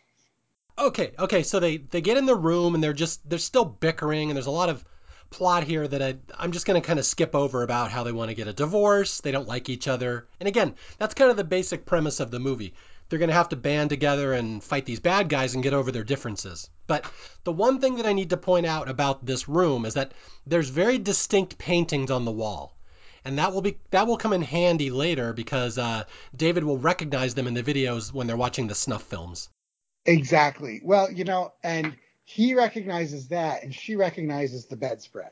Okay, okay, so they they get in the room and they're just they're still bickering and there's a lot of plot here that I, I'm just going to kind of skip over about how they want to get a divorce, they don't like each other. And again, that's kind of the basic premise of the movie. They're going to have to band together and fight these bad guys and get over their differences. But the one thing that I need to point out about this room is that there's very distinct paintings on the wall. And that will be that will come in handy later because uh, David will recognize them in the videos when they're watching the snuff films. Exactly. Well, you know, and he recognizes that, and she recognizes the bedspread.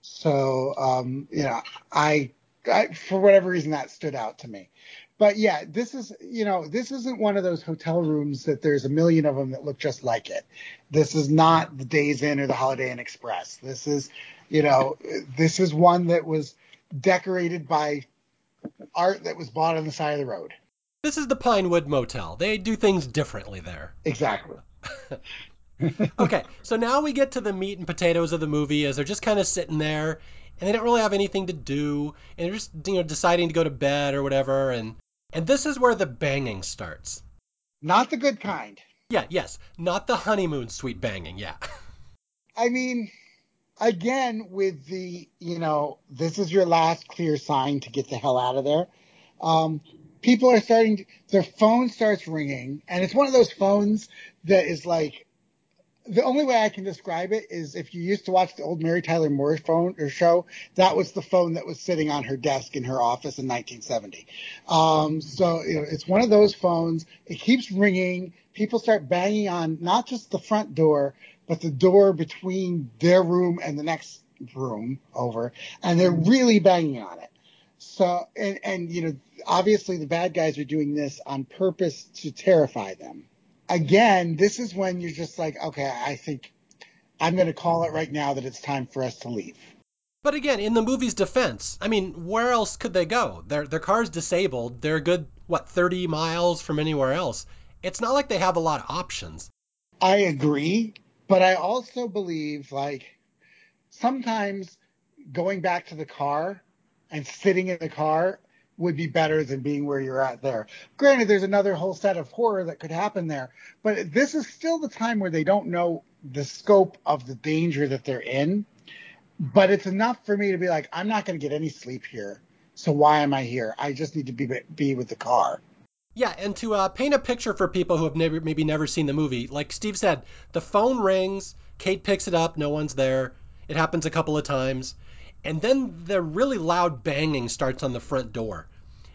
So, um, you know, I, I, for whatever reason, that stood out to me. But yeah, this is, you know, this isn't one of those hotel rooms that there's a million of them that look just like it. This is not the Days Inn or the Holiday Inn Express. This is, you know, this is one that was decorated by art that was bought on the side of the road. This is the Pinewood Motel. They do things differently there. Exactly. okay, so now we get to the meat and potatoes of the movie as they're just kind of sitting there and they don't really have anything to do and they're just you know deciding to go to bed or whatever and and this is where the banging starts. Not the good kind. Yeah, yes, not the honeymoon sweet banging, yeah. I mean, again with the, you know, this is your last clear sign to get the hell out of there. Um, people are starting to, their phone starts ringing and it's one of those phones that is like the only way I can describe it is if you used to watch the old Mary Tyler Moore phone or show, that was the phone that was sitting on her desk in her office in 1970. Um, so you know, it's one of those phones. It keeps ringing. People start banging on not just the front door, but the door between their room and the next room over, and they're really banging on it. So and and you know, obviously the bad guys are doing this on purpose to terrify them again, this is when you're just like, okay, I think I'm going to call it right now that it's time for us to leave. But again, in the movie's defense, I mean, where else could they go? Their their car's disabled. They're a good what 30 miles from anywhere else. It's not like they have a lot of options. I agree, but I also believe like sometimes going back to the car and sitting in the car would be better than being where you're at there. Granted, there's another whole set of horror that could happen there, but this is still the time where they don't know the scope of the danger that they're in. But it's enough for me to be like, I'm not going to get any sleep here. So why am I here? I just need to be be with the car. Yeah, and to uh, paint a picture for people who have never maybe never seen the movie, like Steve said, the phone rings, Kate picks it up, no one's there. It happens a couple of times. And then the really loud banging starts on the front door.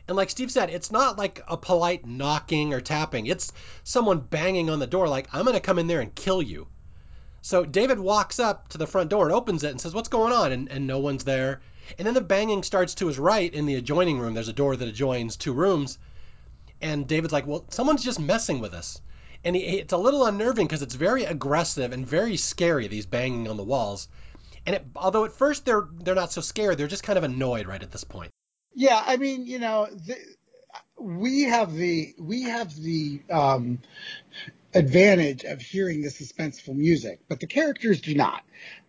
And like Steve said, it's not like a polite knocking or tapping. It's someone banging on the door like, I'm going to come in there and kill you. So David walks up to the front door and opens it and says, What's going on? And, and no one's there. And then the banging starts to his right in the adjoining room. There's a door that adjoins two rooms. And David's like, Well, someone's just messing with us. And he, it's a little unnerving because it's very aggressive and very scary, these banging on the walls. And it, although at first they're they're not so scared, they're just kind of annoyed right at this point. Yeah, I mean, you know, the, we have the we have the um, advantage of hearing the suspenseful music, but the characters do not.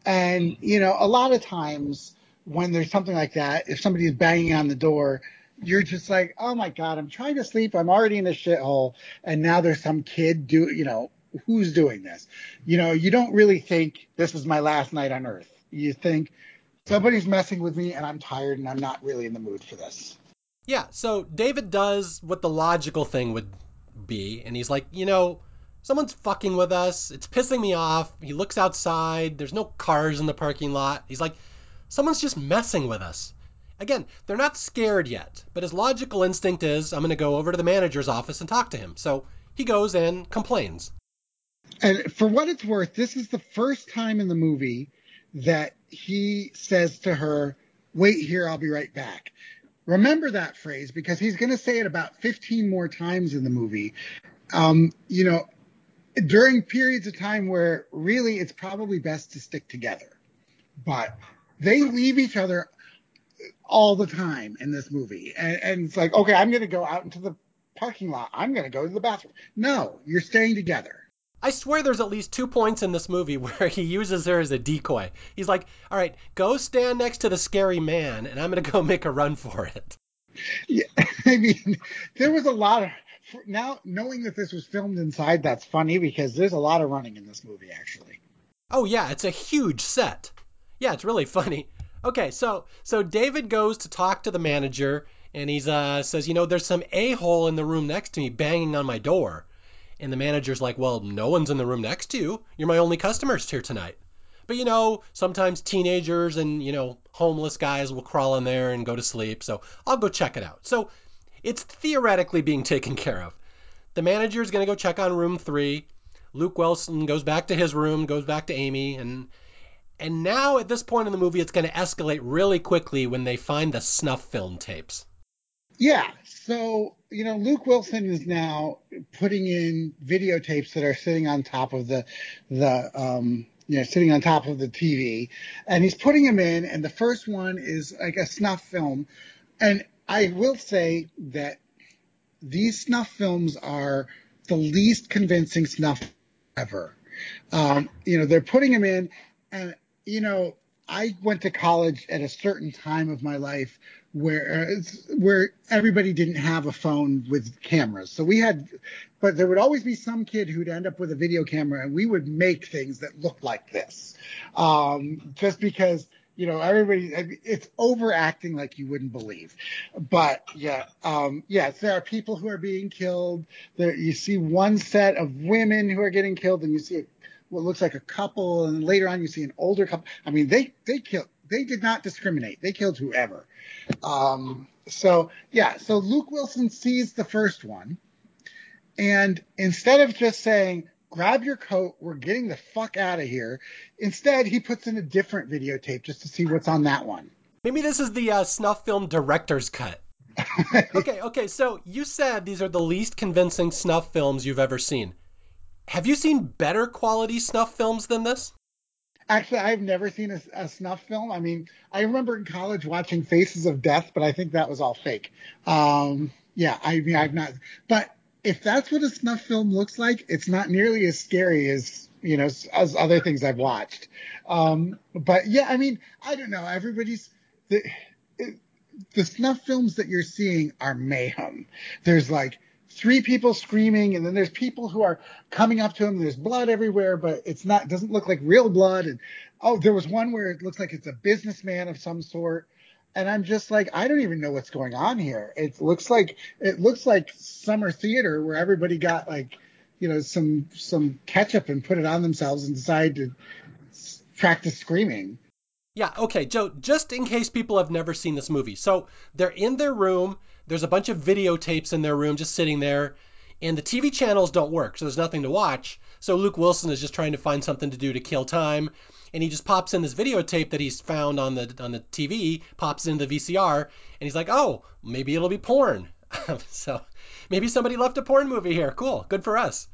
And you know, a lot of times when there's something like that, if somebody is banging on the door, you're just like, oh my god, I'm trying to sleep, I'm already in a shithole, and now there's some kid do, you know, who's doing this? You know, you don't really think this is my last night on earth you think somebody's messing with me and I'm tired and I'm not really in the mood for this. Yeah, so David does what the logical thing would be, and he's like, you know, someone's fucking with us. It's pissing me off. He looks outside. There's no cars in the parking lot. He's like, someone's just messing with us. Again, they're not scared yet, but his logical instinct is, I'm going to go over to the manager's office and talk to him. So he goes and complains. And for what it's worth, this is the first time in the movie that he says to her, Wait here, I'll be right back. Remember that phrase because he's going to say it about 15 more times in the movie. Um, you know, during periods of time where really it's probably best to stick together. But they leave each other all the time in this movie. And, and it's like, okay, I'm going to go out into the parking lot. I'm going to go to the bathroom. No, you're staying together. I swear there's at least two points in this movie where he uses her as a decoy. He's like, all right, go stand next to the scary man, and I'm going to go make a run for it. Yeah, I mean, there was a lot of now knowing that this was filmed inside. That's funny because there's a lot of running in this movie, actually. Oh yeah, it's a huge set. Yeah, it's really funny. Okay, so so David goes to talk to the manager, and he's uh says, you know, there's some a hole in the room next to me banging on my door. And the manager's like, well, no one's in the room next to you. You're my only customers here tonight. But you know, sometimes teenagers and, you know, homeless guys will crawl in there and go to sleep. So I'll go check it out. So it's theoretically being taken care of. The manager's going to go check on room three. Luke Wilson goes back to his room, goes back to Amy, and and now at this point in the movie, it's going to escalate really quickly when they find the snuff film tapes. Yeah. So, you know, Luke Wilson is now putting in videotapes that are sitting on top of the, the, um, you know, sitting on top of the TV and he's putting them in. And the first one is like a snuff film. And I will say that these snuff films are the least convincing snuff ever. Um, you know, they're putting them in and, you know, I went to college at a certain time of my life where where everybody didn't have a phone with cameras. So we had, but there would always be some kid who'd end up with a video camera, and we would make things that looked like this, um, just because you know everybody it's overacting like you wouldn't believe. But yeah, um, yes, there are people who are being killed. There you see one set of women who are getting killed, and you see what looks like a couple, and later on you see an older couple. I mean, they they killed. They did not discriminate. They killed whoever. Um, so yeah, so Luke Wilson sees the first one, and instead of just saying, "Grab your coat, we're getting the fuck out of here," instead he puts in a different videotape just to see what's on that one. Maybe this is the uh, snuff film director's cut. okay, okay. So you said these are the least convincing snuff films you've ever seen. Have you seen better quality snuff films than this? Actually, I've never seen a, a, snuff film. I mean, I remember in college watching Faces of Death, but I think that was all fake. Um, yeah, I mean, I've not. But if that's what a snuff film looks like, it's not nearly as scary as you know as other things I've watched. Um, but yeah, I mean, I don't know. Everybody's the the snuff films that you're seeing are mayhem. There's like three people screaming, and then there's people who are coming up to him. There's blood everywhere, but it's not doesn't look like real blood. And oh, there was one where it looks like it's a businessman of some sort. And I'm just like, I don't even know what's going on here. It looks like it looks like summer theater where everybody got like, you know, some some ketchup and put it on themselves and decided to practice screaming. Yeah, okay, Joe, just in case people have never seen this movie. So they're in their room, there's a bunch of videotapes in their room just sitting there, and the TV channels don't work, so there's nothing to watch. So Luke Wilson is just trying to find something to do to kill time, and he just pops in this videotape that he's found on the on the TV, pops in the VCR, and he's like, "Oh, maybe it'll be porn." so maybe somebody left a porn movie here. Cool, good for us.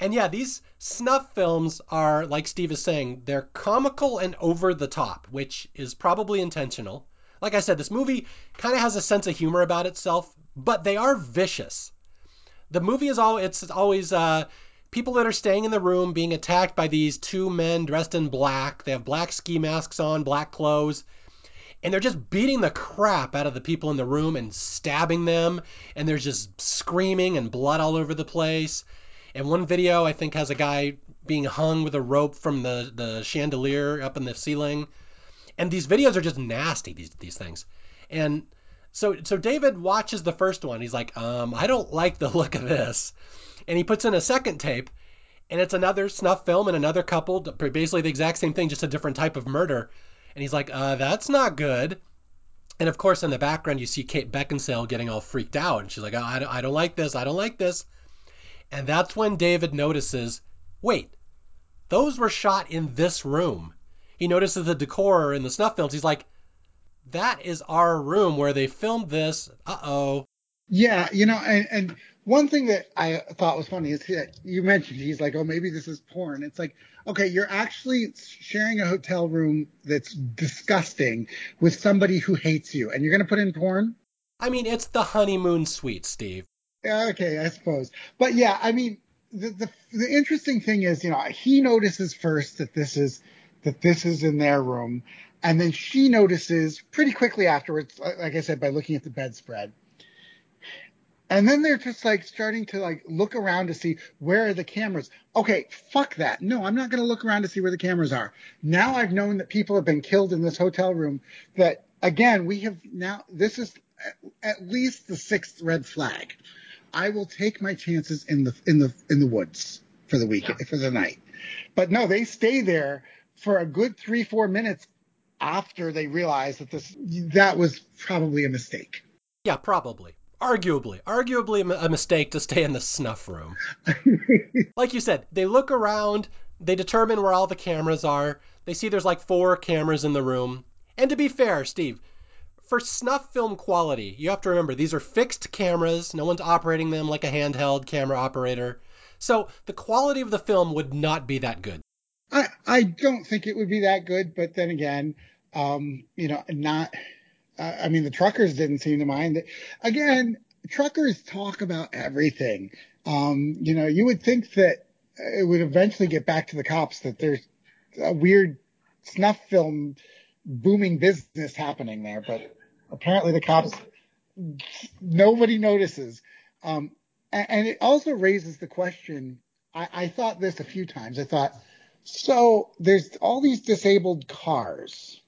And yeah, these snuff films are, like Steve is saying, they're comical and over the top, which is probably intentional. Like I said, this movie kind of has a sense of humor about itself, but they are vicious. The movie is all it's always uh, people that are staying in the room being attacked by these two men dressed in black. They have black ski masks on, black clothes, and they're just beating the crap out of the people in the room and stabbing them, and there's just screaming and blood all over the place. And one video I think has a guy being hung with a rope from the, the chandelier up in the ceiling. And these videos are just nasty, these these things. And so so David watches the first one. He's like, um, I don't like the look of this. And he puts in a second tape, and it's another snuff film and another couple, basically the exact same thing, just a different type of murder. And he's like, uh, that's not good. And of course, in the background, you see Kate Beckinsale getting all freaked out. And she's like, oh, I, don't, I don't like this. I don't like this. And that's when David notices wait, those were shot in this room. He notices the decor in the snuff films. He's like, that is our room where they filmed this. Uh oh. Yeah, you know, and, and one thing that I thought was funny is that you mentioned he's like, oh, maybe this is porn. It's like, okay, you're actually sharing a hotel room that's disgusting with somebody who hates you, and you're going to put in porn? I mean, it's the honeymoon suite, Steve. Okay, I suppose. But yeah, I mean, the, the the interesting thing is, you know, he notices first that this is that this is in their room, and then she notices pretty quickly afterwards, like I said, by looking at the bedspread. And then they're just like starting to like look around to see where are the cameras. Okay, fuck that. No, I'm not going to look around to see where the cameras are. Now I've known that people have been killed in this hotel room. That again, we have now. This is at- least the sixth red flag. I will take my chances in the in the in the woods for the week for the night. But no, they stay there for a good three four minutes after they realize that this that was probably a mistake. Yeah, probably. Arguably. Arguably a mistake to stay in the snuff room. like you said, they look around, they determine where all the cameras are. They see there's like four cameras in the room. And to be fair, Steve, for snuff film quality, you have to remember these are fixed cameras. No one's operating them like a handheld camera operator. So the quality of the film would not be that good. I I don't think it would be that good, but then again, um, you know, not. Uh, I mean, the truckers didn't seem to mind it. Again, truckers talk about everything. Um, you know, you would think that it would eventually get back to the cops that there's a weird snuff film booming business happening there, but apparently the cops nobody notices. Um, and, and it also raises the question. I, I thought this a few times. I thought, so there's all these disabled cars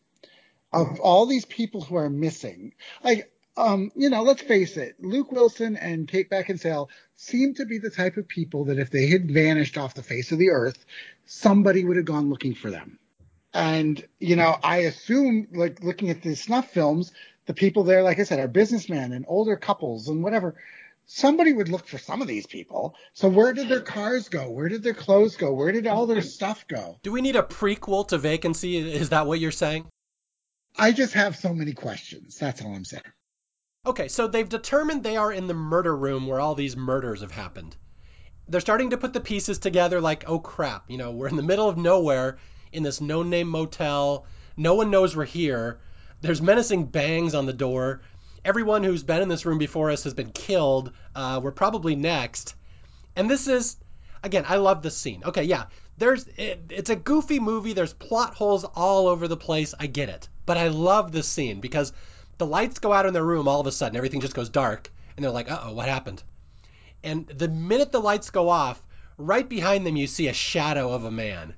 of all these people who are missing. Like, um, you know, let's face it, Luke Wilson and Kate Beckinsale seem to be the type of people that if they had vanished off the face of the earth, somebody would have gone looking for them. And, you know, I assume, like looking at the snuff films, the people there, like I said, are businessmen and older couples and whatever. Somebody would look for some of these people. So where did their cars go? Where did their clothes go? Where did all their stuff go? Do we need a prequel to Vacancy? Is that what you're saying? I just have so many questions. That's all I'm saying. Okay, so they've determined they are in the murder room where all these murders have happened. They're starting to put the pieces together like, oh crap, you know, we're in the middle of nowhere in this no name motel. No one knows we're here. There's menacing bangs on the door. Everyone who's been in this room before us has been killed. Uh, we're probably next. And this is, again, I love this scene. Okay, yeah, there's, it, it's a goofy movie. There's plot holes all over the place. I get it. But I love this scene because the lights go out in their room all of a sudden. Everything just goes dark. And they're like, uh oh, what happened? And the minute the lights go off, right behind them, you see a shadow of a man.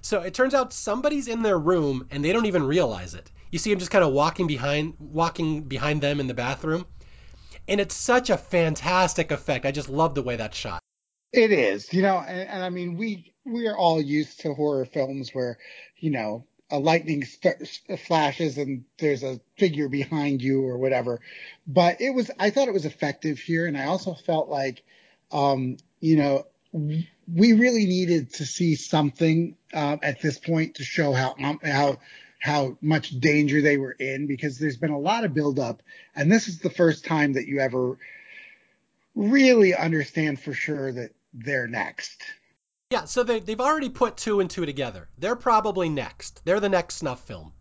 So it turns out somebody's in their room and they don't even realize it. You see him just kind of walking behind walking behind them in the bathroom. And it's such a fantastic effect. I just love the way that's shot. It is, you know, and, and I mean, we we are all used to horror films where, you know, a lightning st- flashes and there's a figure behind you or whatever. But it was, I thought it was effective here, and I also felt like, um, you know, we really needed to see something um, at this point to show how um, how how much danger they were in because there's been a lot of buildup, and this is the first time that you ever really understand for sure that they're next. Yeah, so they, they've already put two and two together. They're probably next. They're the next snuff film.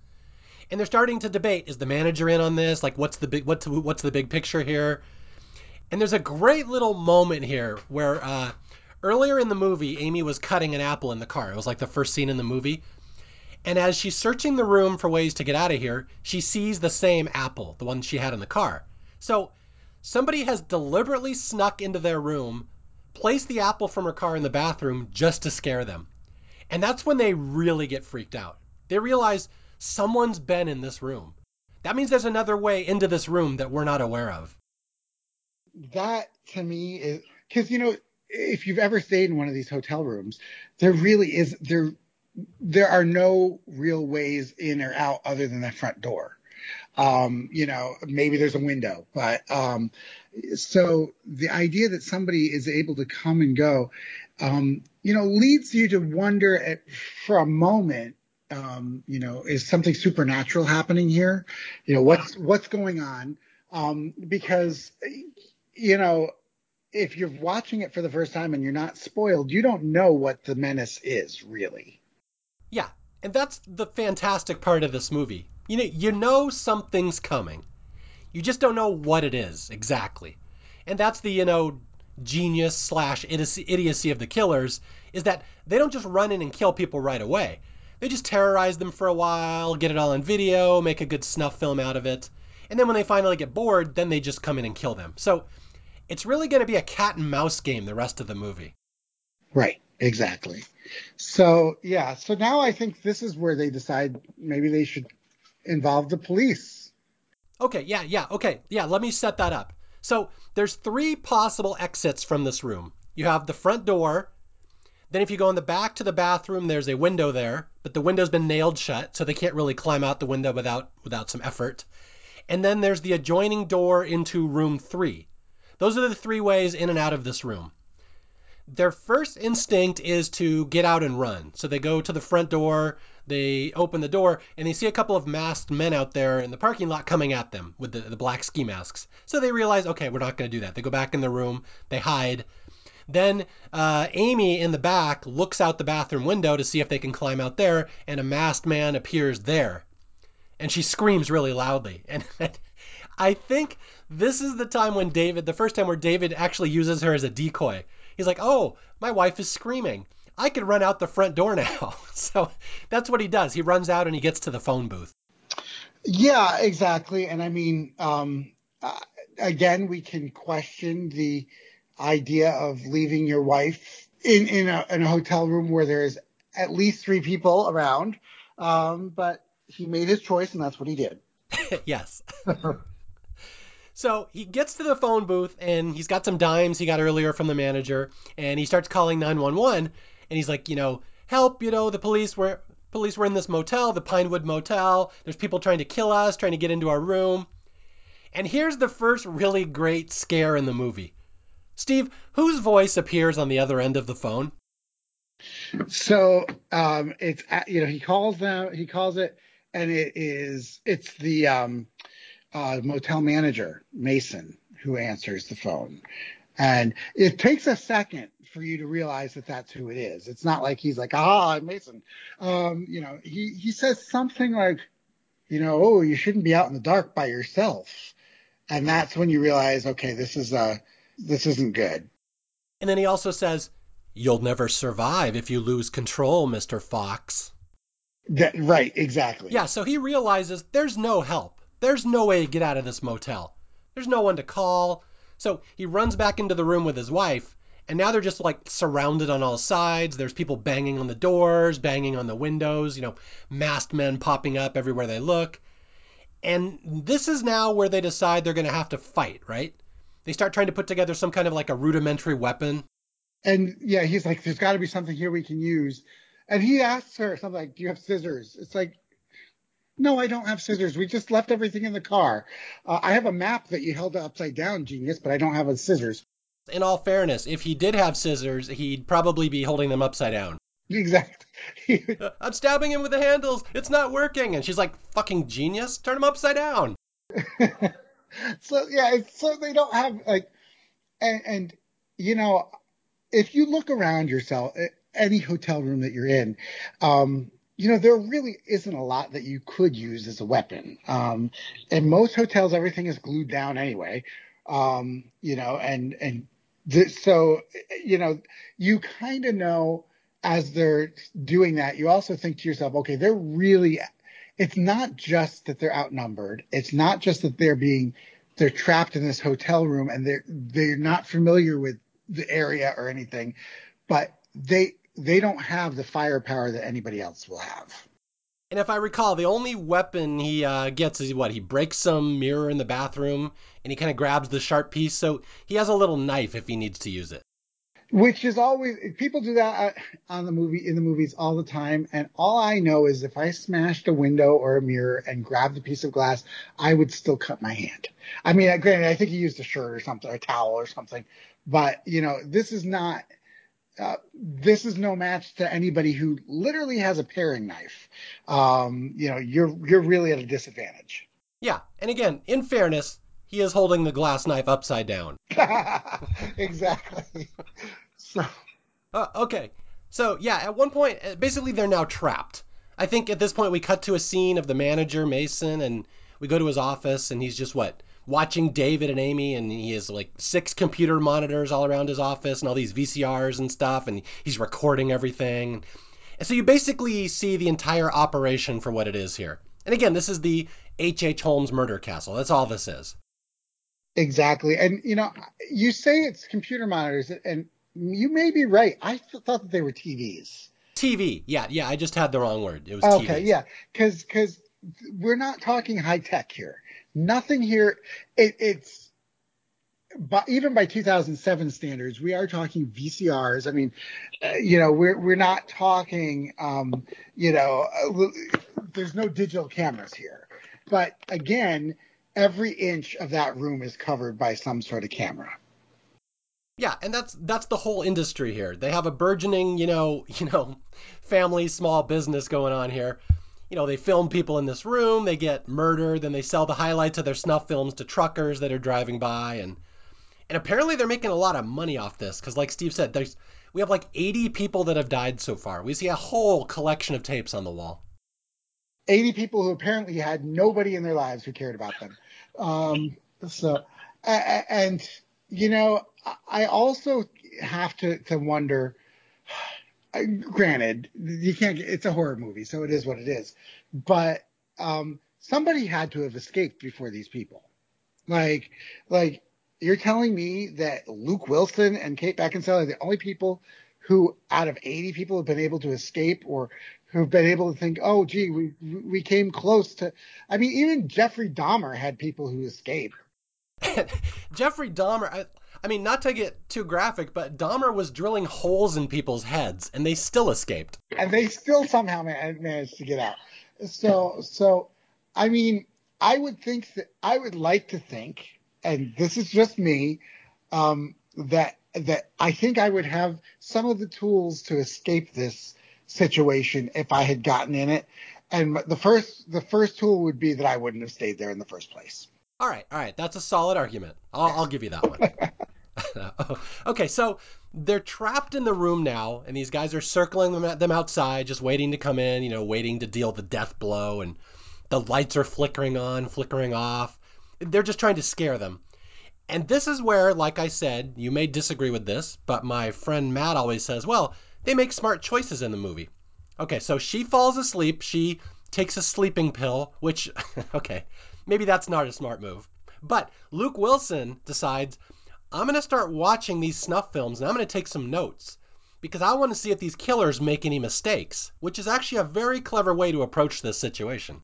And they're starting to debate: is the manager in on this? Like, what's the big what's what's the big picture here? And there's a great little moment here where uh, earlier in the movie, Amy was cutting an apple in the car. It was like the first scene in the movie. And as she's searching the room for ways to get out of here, she sees the same apple, the one she had in the car. So somebody has deliberately snuck into their room, placed the apple from her car in the bathroom just to scare them. And that's when they really get freaked out. They realize someone's been in this room. That means there's another way into this room that we're not aware of. that to me is because you know if you've ever stayed in one of these hotel rooms there really is there there are no real ways in or out other than that front door. Um you know maybe there's a window but um so the idea that somebody is able to come and go um you know leads you to wonder at, for a moment um you know is something supernatural happening here? You know what's what's going on? Um because you know, if you're watching it for the first time and you're not spoiled, you don't know what the menace is really. And that's the fantastic part of this movie. You know, you know something's coming. You just don't know what it is exactly. And that's the, you know, genius slash idiocy of the killers is that they don't just run in and kill people right away. They just terrorize them for a while, get it all on video, make a good snuff film out of it, and then when they finally get bored, then they just come in and kill them. So it's really going to be a cat and mouse game the rest of the movie. Right, exactly. So, yeah, so now I think this is where they decide maybe they should involve the police. Okay, yeah, yeah, okay, yeah, let me set that up. So there's three possible exits from this room. You have the front door. Then if you go in the back to the bathroom, there's a window there, but the window's been nailed shut, so they can't really climb out the window without without some effort. And then there's the adjoining door into room three. Those are the three ways in and out of this room. Their first instinct is to get out and run. So they go to the front door, they open the door, and they see a couple of masked men out there in the parking lot coming at them with the, the black ski masks. So they realize, okay, we're not going to do that. They go back in the room, they hide. Then uh, Amy in the back looks out the bathroom window to see if they can climb out there, and a masked man appears there. And she screams really loudly. And I think this is the time when David, the first time where David actually uses her as a decoy. He's like, oh, my wife is screaming. I could run out the front door now. so that's what he does. He runs out and he gets to the phone booth. Yeah, exactly. And I mean, um, uh, again, we can question the idea of leaving your wife in, in, a, in a hotel room where there's at least three people around. Um, but he made his choice and that's what he did. yes. So he gets to the phone booth and he's got some dimes he got earlier from the manager and he starts calling 911 and he's like, you know, help, you know, the police were police were in this motel, the Pinewood Motel. There's people trying to kill us, trying to get into our room. And here's the first really great scare in the movie. Steve, whose voice appears on the other end of the phone? So um, it's you know he calls them he calls it and it is it's the um, uh, motel manager, Mason, who answers the phone. And it takes a second for you to realize that that's who it is. It's not like he's like, ah, I'm Mason. Um, you know, he, he says something like, you know, oh, you shouldn't be out in the dark by yourself. And that's when you realize, okay, this is, uh, this isn't good. And then he also says, you'll never survive if you lose control, Mr. Fox. That, right, exactly. Yeah, so he realizes there's no help. There's no way to get out of this motel. There's no one to call. So he runs back into the room with his wife, and now they're just like surrounded on all sides. There's people banging on the doors, banging on the windows, you know, masked men popping up everywhere they look. And this is now where they decide they're going to have to fight, right? They start trying to put together some kind of like a rudimentary weapon. And yeah, he's like, there's got to be something here we can use. And he asks her something like, do you have scissors? It's like, no, I don't have scissors. We just left everything in the car. Uh, I have a map that you held upside down, genius, but I don't have a scissors. In all fairness, if he did have scissors, he'd probably be holding them upside down. Exactly. I'm stabbing him with the handles. It's not working. And she's like, fucking genius. Turn him upside down. so yeah, so they don't have like, and, and you know, if you look around yourself, any hotel room that you're in, um, you know, there really isn't a lot that you could use as a weapon. Um, in most hotels, everything is glued down anyway. Um, you know, and, and th- so, you know, you kind of know as they're doing that, you also think to yourself, okay, they're really, it's not just that they're outnumbered. It's not just that they're being, they're trapped in this hotel room and they're, they're not familiar with the area or anything, but they, they don't have the firepower that anybody else will have. And if I recall, the only weapon he uh, gets is what? He breaks some mirror in the bathroom and he kind of grabs the sharp piece. So he has a little knife if he needs to use it. Which is always, people do that uh, on the movie, in the movies all the time. And all I know is if I smashed a window or a mirror and grabbed a piece of glass, I would still cut my hand. I mean, granted, I think he used a shirt or something, a towel or something. But, you know, this is not, uh, this is no match to anybody who literally has a paring knife. Um, you know, you're you're really at a disadvantage. Yeah, and again, in fairness, he is holding the glass knife upside down. exactly. So. Uh, okay, so yeah, at one point, uh, basically they're now trapped. I think at this point we cut to a scene of the manager Mason, and we go to his office, and he's just what watching David and Amy, and he has like six computer monitors all around his office and all these VCRs and stuff, and he's recording everything. And so you basically see the entire operation for what it is here. And again, this is the H.H. H. Holmes murder castle. That's all this is. Exactly. And, you know, you say it's computer monitors, and you may be right. I th- thought that they were TVs. TV. Yeah, yeah. I just had the wrong word. It was oh, Okay, TVs. yeah. Because because we're not talking high tech here. Nothing here. It, it's. But even by 2007 standards, we are talking VCRs. I mean, uh, you know, we're we're not talking, um, you know, uh, there's no digital cameras here. But again, every inch of that room is covered by some sort of camera. Yeah, and that's that's the whole industry here. They have a burgeoning, you know, you know, family small business going on here. You know, they film people in this room, they get murdered, then they sell the highlights of their snuff films to truckers that are driving by and and apparently they're making a lot of money off this cuz like Steve said, there's we have like 80 people that have died so far. We see a whole collection of tapes on the wall. 80 people who apparently had nobody in their lives who cared about them. Um, so, and you know, I- I also have to to wonder. Granted, you can't. get- It's a horror movie, so it is what it is. But um, somebody had to have escaped before these people. Like, like you're telling me that Luke Wilson and Kate Beckinsale are the only people who, out of 80 people, have been able to escape or who've been able to think, oh, gee, we we came close to. I mean, even Jeffrey Dahmer had people who escaped. Jeffrey Dahmer, I, I mean, not to get too graphic, but Dahmer was drilling holes in people's heads and they still escaped. and they still somehow managed to get out. So, so, I mean, I would think that I would like to think, and this is just me, um, that that I think I would have some of the tools to escape this situation if I had gotten in it. And the first, the first tool would be that I wouldn't have stayed there in the first place. All right, all right, that's a solid argument. I'll, I'll give you that one. okay, so they're trapped in the room now, and these guys are circling them, them outside, just waiting to come in, you know, waiting to deal the death blow, and the lights are flickering on, flickering off. They're just trying to scare them. And this is where, like I said, you may disagree with this, but my friend Matt always says, well, they make smart choices in the movie. Okay, so she falls asleep. She takes a sleeping pill, which, okay, maybe that's not a smart move. But Luke Wilson decides, I'm going to start watching these snuff films and I'm going to take some notes because I want to see if these killers make any mistakes, which is actually a very clever way to approach this situation.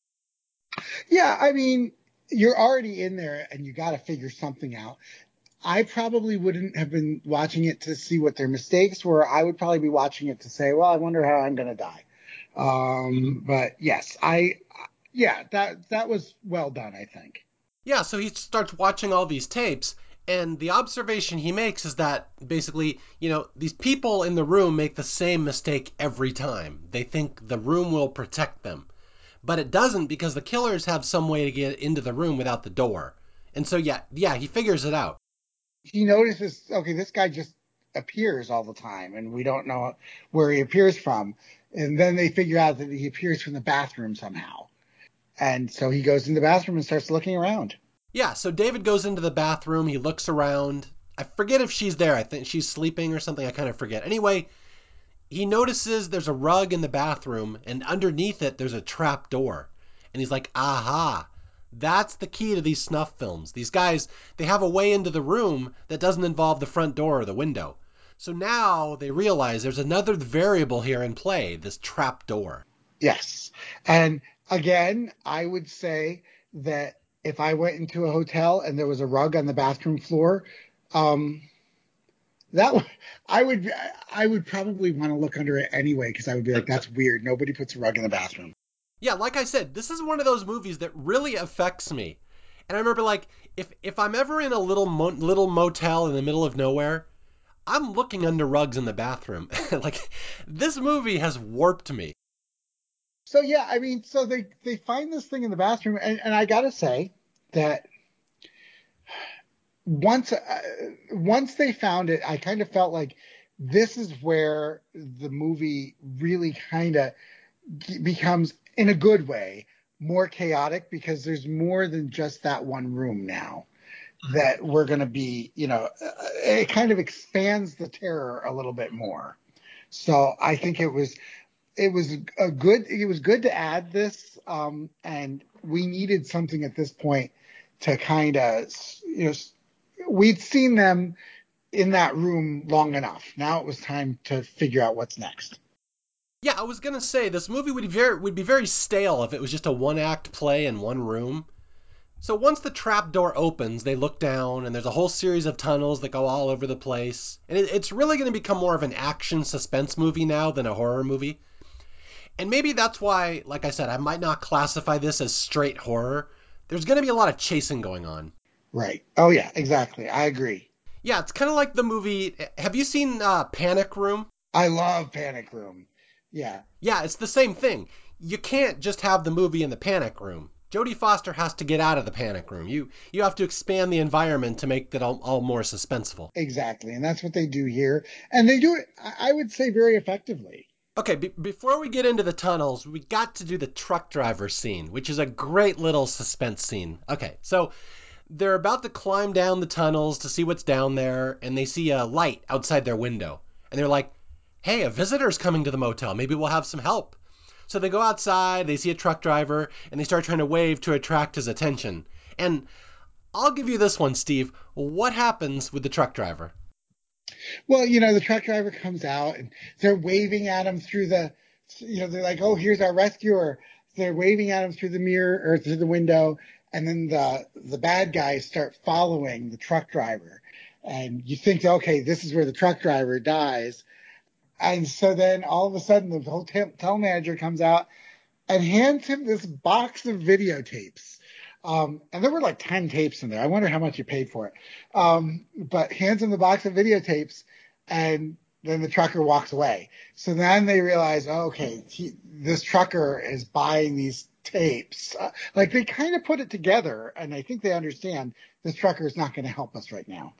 Yeah, I mean, you're already in there and you got to figure something out. I probably wouldn't have been watching it to see what their mistakes were. I would probably be watching it to say, well, I wonder how I'm going to die. Um, but yes, I, yeah, that, that was well done, I think. Yeah, so he starts watching all these tapes, and the observation he makes is that basically, you know, these people in the room make the same mistake every time. They think the room will protect them. But it doesn't because the killers have some way to get into the room without the door. And so yeah, yeah, he figures it out. He notices, okay, this guy just appears all the time and we don't know where he appears from. And then they figure out that he appears from the bathroom somehow. And so he goes in the bathroom and starts looking around. Yeah, so David goes into the bathroom, he looks around. I forget if she's there. I think she's sleeping or something. I kind of forget. Anyway, he notices there's a rug in the bathroom and underneath it there's a trap door. And he's like, "Aha. That's the key to these snuff films. These guys, they have a way into the room that doesn't involve the front door or the window." So now they realize there's another variable here in play, this trap door. Yes. And again, I would say that if I went into a hotel and there was a rug on the bathroom floor, um, that I would I would probably want to look under it anyway because I would be like, that's weird. Nobody puts a rug in the bathroom. Yeah, like I said, this is one of those movies that really affects me. And I remember like if if I'm ever in a little mo- little motel in the middle of nowhere, I'm looking under rugs in the bathroom. like this movie has warped me. So yeah, I mean, so they they find this thing in the bathroom, and, and I gotta say that once uh, once they found it, I kind of felt like this is where the movie really kind of becomes, in a good way, more chaotic because there's more than just that one room now. that we're going to be, you know, uh, it kind of expands the terror a little bit more. So I think it was, it was a good, it was good to add this, um, and we needed something at this point to kind of, you know, we'd seen them in that room long enough. Now it was time to figure out what's next. Yeah, I was gonna say this movie would be very would be very stale if it was just a one act play in one room. So once the trap door opens, they look down, and there's a whole series of tunnels that go all over the place. And it, it's really going to become more of an action suspense movie now than a horror movie. And maybe that's why, like I said, I might not classify this as straight horror. There's going to be a lot of chasing going on. Right. Oh yeah, exactly. I agree. Yeah, it's kind of like the movie. Have you seen uh, Panic Room? I love Panic Room. Yeah. Yeah, it's the same thing. You can't just have the movie in the panic room. Jodie Foster has to get out of the panic room. You you have to expand the environment to make it all, all more suspenseful. Exactly, and that's what they do here, and they do it. I would say very effectively. Okay, be- before we get into the tunnels, we got to do the truck driver scene, which is a great little suspense scene. Okay, so they're about to climb down the tunnels to see what's down there, and they see a light outside their window, and they're like, "Hey, a visitor's coming to the motel. Maybe we'll have some help." So they go outside, they see a truck driver, and they start trying to wave to attract his attention. And I'll give you this one, Steve. What happens with the truck driver? Well, you know, the truck driver comes out and they're waving at him through the, you know, they're like, oh, here's our rescuer. They're waving at him through the mirror or through the window. And then the, the bad guys start following the truck driver. And you think, okay, this is where the truck driver dies. And so then all of a sudden the hotel manager comes out and hands him this box of videotapes. Um, and there were like 10 tapes in there. I wonder how much you paid for it. Um, but hands him the box of videotapes and then the trucker walks away. So then they realize, oh, okay, he, this trucker is buying these tapes. Uh, like they kind of put it together and I think they understand this trucker is not going to help us right now.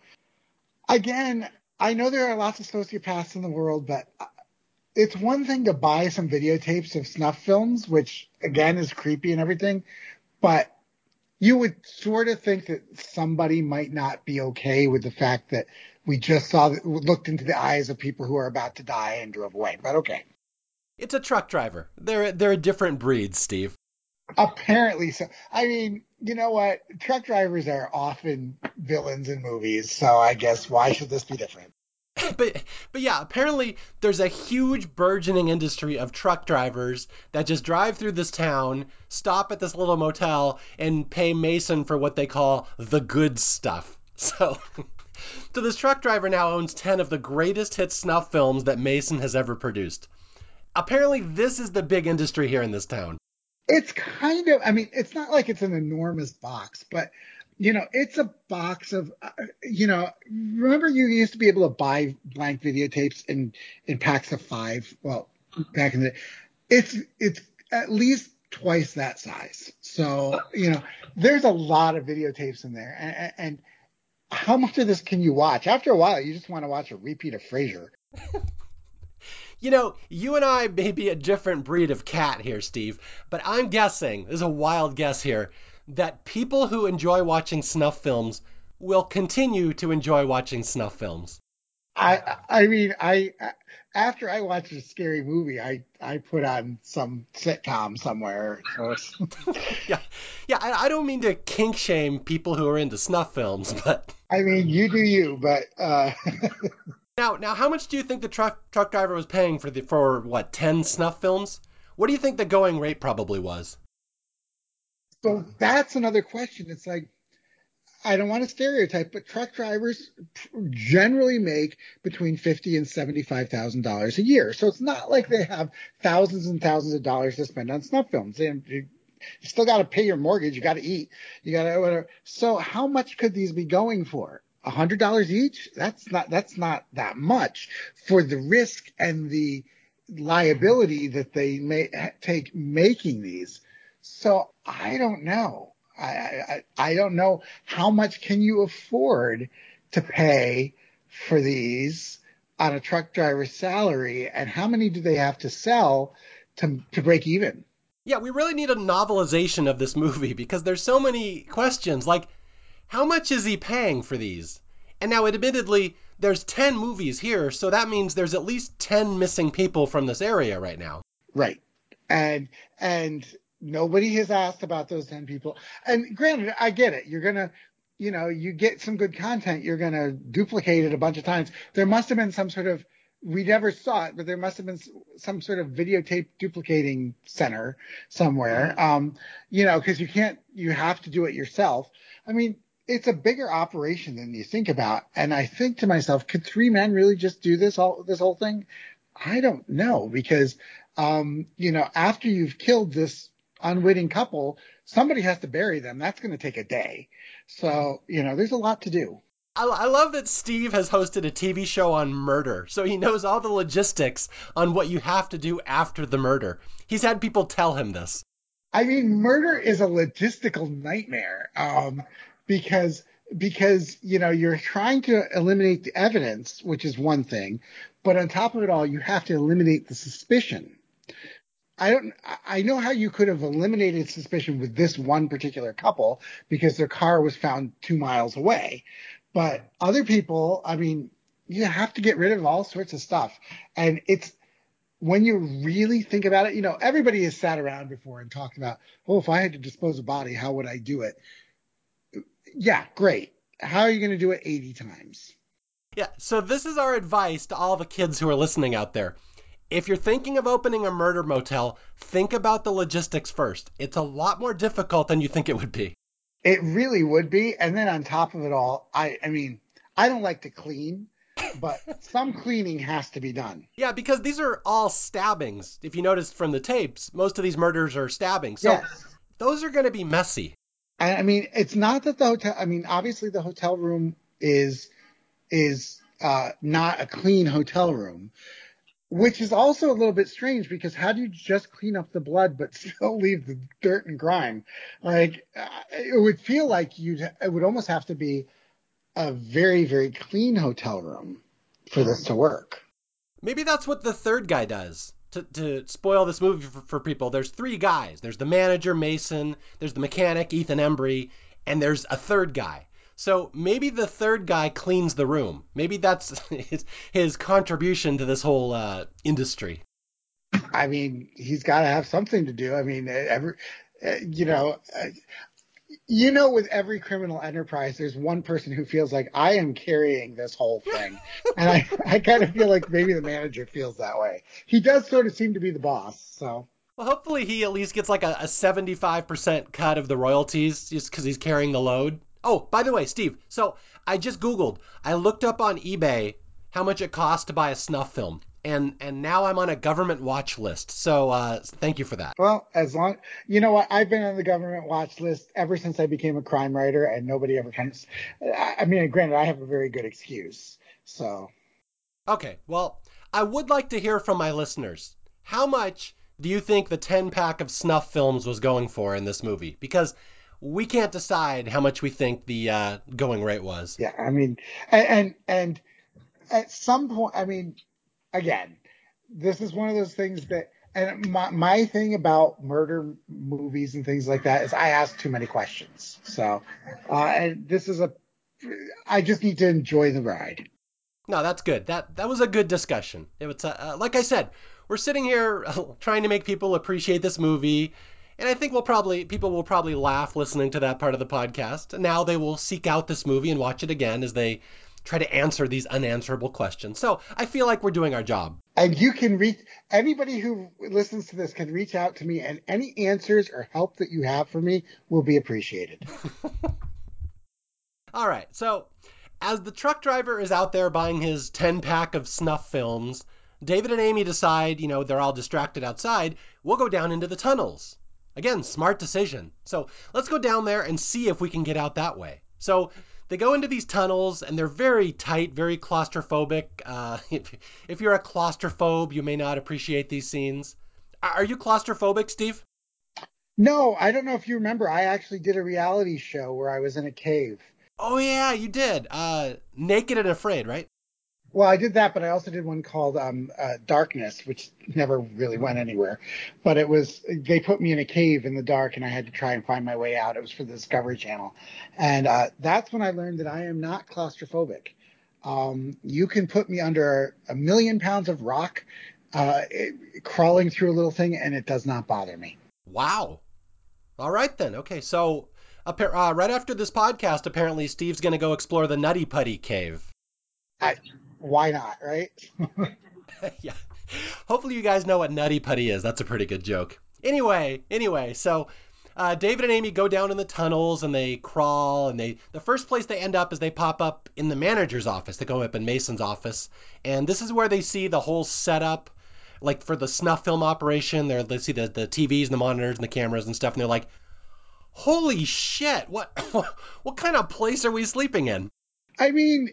Again, I know there are lots of sociopaths in the world, but it's one thing to buy some videotapes of snuff films, which again is creepy and everything, but you would sort of think that somebody might not be okay with the fact that we just saw, looked into the eyes of people who are about to die and drove away. But okay. It's a truck driver. They're they're a different breed, Steve. Apparently so. I mean, you know what? Truck drivers are often villains in movies, so I guess why should this be different? but but yeah, apparently there's a huge burgeoning industry of truck drivers that just drive through this town, stop at this little motel, and pay Mason for what they call the good stuff. So so this truck driver now owns 10 of the greatest hit snuff films that Mason has ever produced. Apparently this is the big industry here in this town. It's kind of I mean, it's not like it's an enormous box, but you know, it's a box of, uh, you know, remember you used to be able to buy blank videotapes in, in packs of five? Well, back in the, it's, it's at least twice that size. So, you know, there's a lot of videotapes in there. And, and how much of this can you watch? After a while, you just want to watch a repeat of Frasier. You know, you and I may be a different breed of cat here, Steve, but I'm guessing, this is a wild guess here, that people who enjoy watching snuff films will continue to enjoy watching snuff films. I I mean I after I watch a scary movie, I I put on some sitcom somewhere. yeah, yeah. I, I, don't mean to kink shame people who are into snuff films, but I mean you do you. But uh... now now, how much do you think the truck truck driver was paying for the for what ten snuff films? What do you think the going rate probably was? So that's another question. It's like, I don't want to stereotype, but truck drivers generally make between fifty and seventy-five thousand dollars a year. So it's not like they have thousands and thousands of dollars to spend on snuff films. And you still got to pay your mortgage. You got to eat. You got to whatever. So how much could these be going for? A hundred dollars each? That's not. That's not that much for the risk and the liability that they may take making these. So I don't know. I, I, I don't know how much can you afford to pay for these on a truck driver's salary and how many do they have to sell to, to break even? Yeah, we really need a novelization of this movie because there's so many questions like how much is he paying for these? And now, admittedly, there's 10 movies here, so that means there's at least 10 missing people from this area right now. Right. And and nobody has asked about those 10 people. And granted, I get it. You're going to you know, you get some good content, you're going to duplicate it a bunch of times. There must have been some sort of we never saw it, but there must have been some sort of videotape duplicating center somewhere. Um, you know, because you can't, you have to do it yourself. I mean, it's a bigger operation than you think about. And I think to myself, could three men really just do this all this whole thing? I don't know because, um, you know, after you've killed this unwitting couple, somebody has to bury them. That's going to take a day. So, you know, there's a lot to do. I, I love that Steve has hosted a TV show on murder, so he knows all the logistics on what you have to do after the murder. He's had people tell him this. I mean, murder is a logistical nightmare um, because because you know you're trying to eliminate the evidence, which is one thing, but on top of it all, you have to eliminate the suspicion. I don't. I know how you could have eliminated suspicion with this one particular couple because their car was found two miles away, but other people, I mean, you have to get rid of all sorts of stuff. And it's when you really think about it, you know, everybody has sat around before and talked about, oh, if I had to dispose of a body, how would I do it? Yeah, great. How are you going to do it 80 times? Yeah, so this is our advice to all the kids who are listening out there. If you're thinking of opening a murder motel, think about the logistics first. It's a lot more difficult than you think it would be. It really would be. And then on top of it all, I, I mean, I don't like to clean, but some cleaning has to be done. Yeah, because these are all stabbings. If you notice from the tapes, most of these murders are stabbings. So yes. those are going to be messy. I, I mean, it's not that the hotel, I mean, obviously the hotel room is, is, uh, not a clean hotel room, which is also a little bit strange because how do you just clean up the blood but still leave the dirt and grime? Like uh, it would feel like you'd it would almost have to be a very very clean hotel room for this to work. Maybe that's what the third guy does. To, to spoil this movie for, for people, there's three guys. There's the manager, Mason, there's the mechanic, Ethan Embry, and there's a third guy. So maybe the third guy cleans the room. Maybe that's his, his contribution to this whole uh, industry. I mean, he's got to have something to do. I mean, every, you know, you know, with every criminal enterprise, there's one person who feels like I am carrying this whole thing, and I, I kind of feel like maybe the manager feels that way. He does sort of seem to be the boss, so. Well, hopefully he at least gets like a, a 75% cut of the royalties just because he's carrying the load. Oh, by the way, Steve, so I just Googled. I looked up on eBay how much it costs to buy a snuff film. And and now I'm on a government watch list. So uh, thank you for that. Well, as long you know what, I've been on the government watch list ever since I became a crime writer, and nobody ever comes. I mean, granted, I have a very good excuse. So. Okay, well, I would like to hear from my listeners. How much do you think the 10 pack of snuff films was going for in this movie? Because we can't decide how much we think the uh, going rate was. Yeah, I mean, and, and and at some point, I mean, again, this is one of those things that, and my my thing about murder movies and things like that is I ask too many questions. So, uh, and this is a, I just need to enjoy the ride. No, that's good. That that was a good discussion. It was uh, like I said, we're sitting here trying to make people appreciate this movie and I think we'll probably people will probably laugh listening to that part of the podcast. Now they will seek out this movie and watch it again as they try to answer these unanswerable questions. So I feel like we're doing our job. And you can reach anybody who listens to this can reach out to me, and any answers or help that you have for me will be appreciated. All right. So as the truck driver is out there buying his 10 pack of snuff films, David and Amy decide, you know, they're all distracted outside. We'll go down into the tunnels. Again, smart decision. So let's go down there and see if we can get out that way. So they go into these tunnels and they're very tight, very claustrophobic. Uh, if, if you're a claustrophobe, you may not appreciate these scenes. Are you claustrophobic, Steve? No, I don't know if you remember. I actually did a reality show where I was in a cave. Oh yeah, you did. Uh, Naked and Afraid, right? Well, I did that, but I also did one called um, uh, Darkness, which never really went anywhere. But it was they put me in a cave in the dark, and I had to try and find my way out. It was for the Discovery Channel, and uh, that's when I learned that I am not claustrophobic. Um, you can put me under a million pounds of rock, uh, it, crawling through a little thing, and it does not bother me. Wow. All right then. Okay, so uh, right after this podcast, apparently Steve's going to go explore the Nutty Putty Cave. I, why not, right? yeah. Hopefully you guys know what Nutty Putty is. That's a pretty good joke. Anyway, anyway, so uh, David and Amy go down in the tunnels and they crawl and they the first place they end up is they pop up in the manager's office. They go up in Mason's office, and this is where they see the whole setup, like for the snuff film operation. They're, they see the the TVs and the monitors and the cameras and stuff, and they're like, "Holy shit! What what kind of place are we sleeping in?" I mean,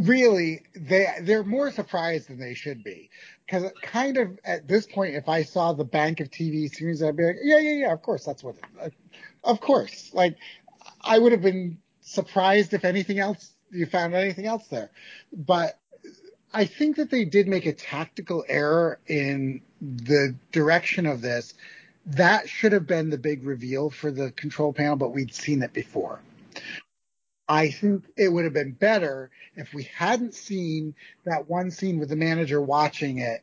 really they they're more surprised than they should be. Because kind of at this point if i saw the bank of tv series i'd be like yeah yeah yeah of course that's what it, of course. Like i would have been surprised if anything else you found anything else there. But i think that they did make a tactical error in the direction of this. That should have been the big reveal for the control panel but we'd seen it before I think it would have been better if we hadn't seen that one scene with the manager watching it,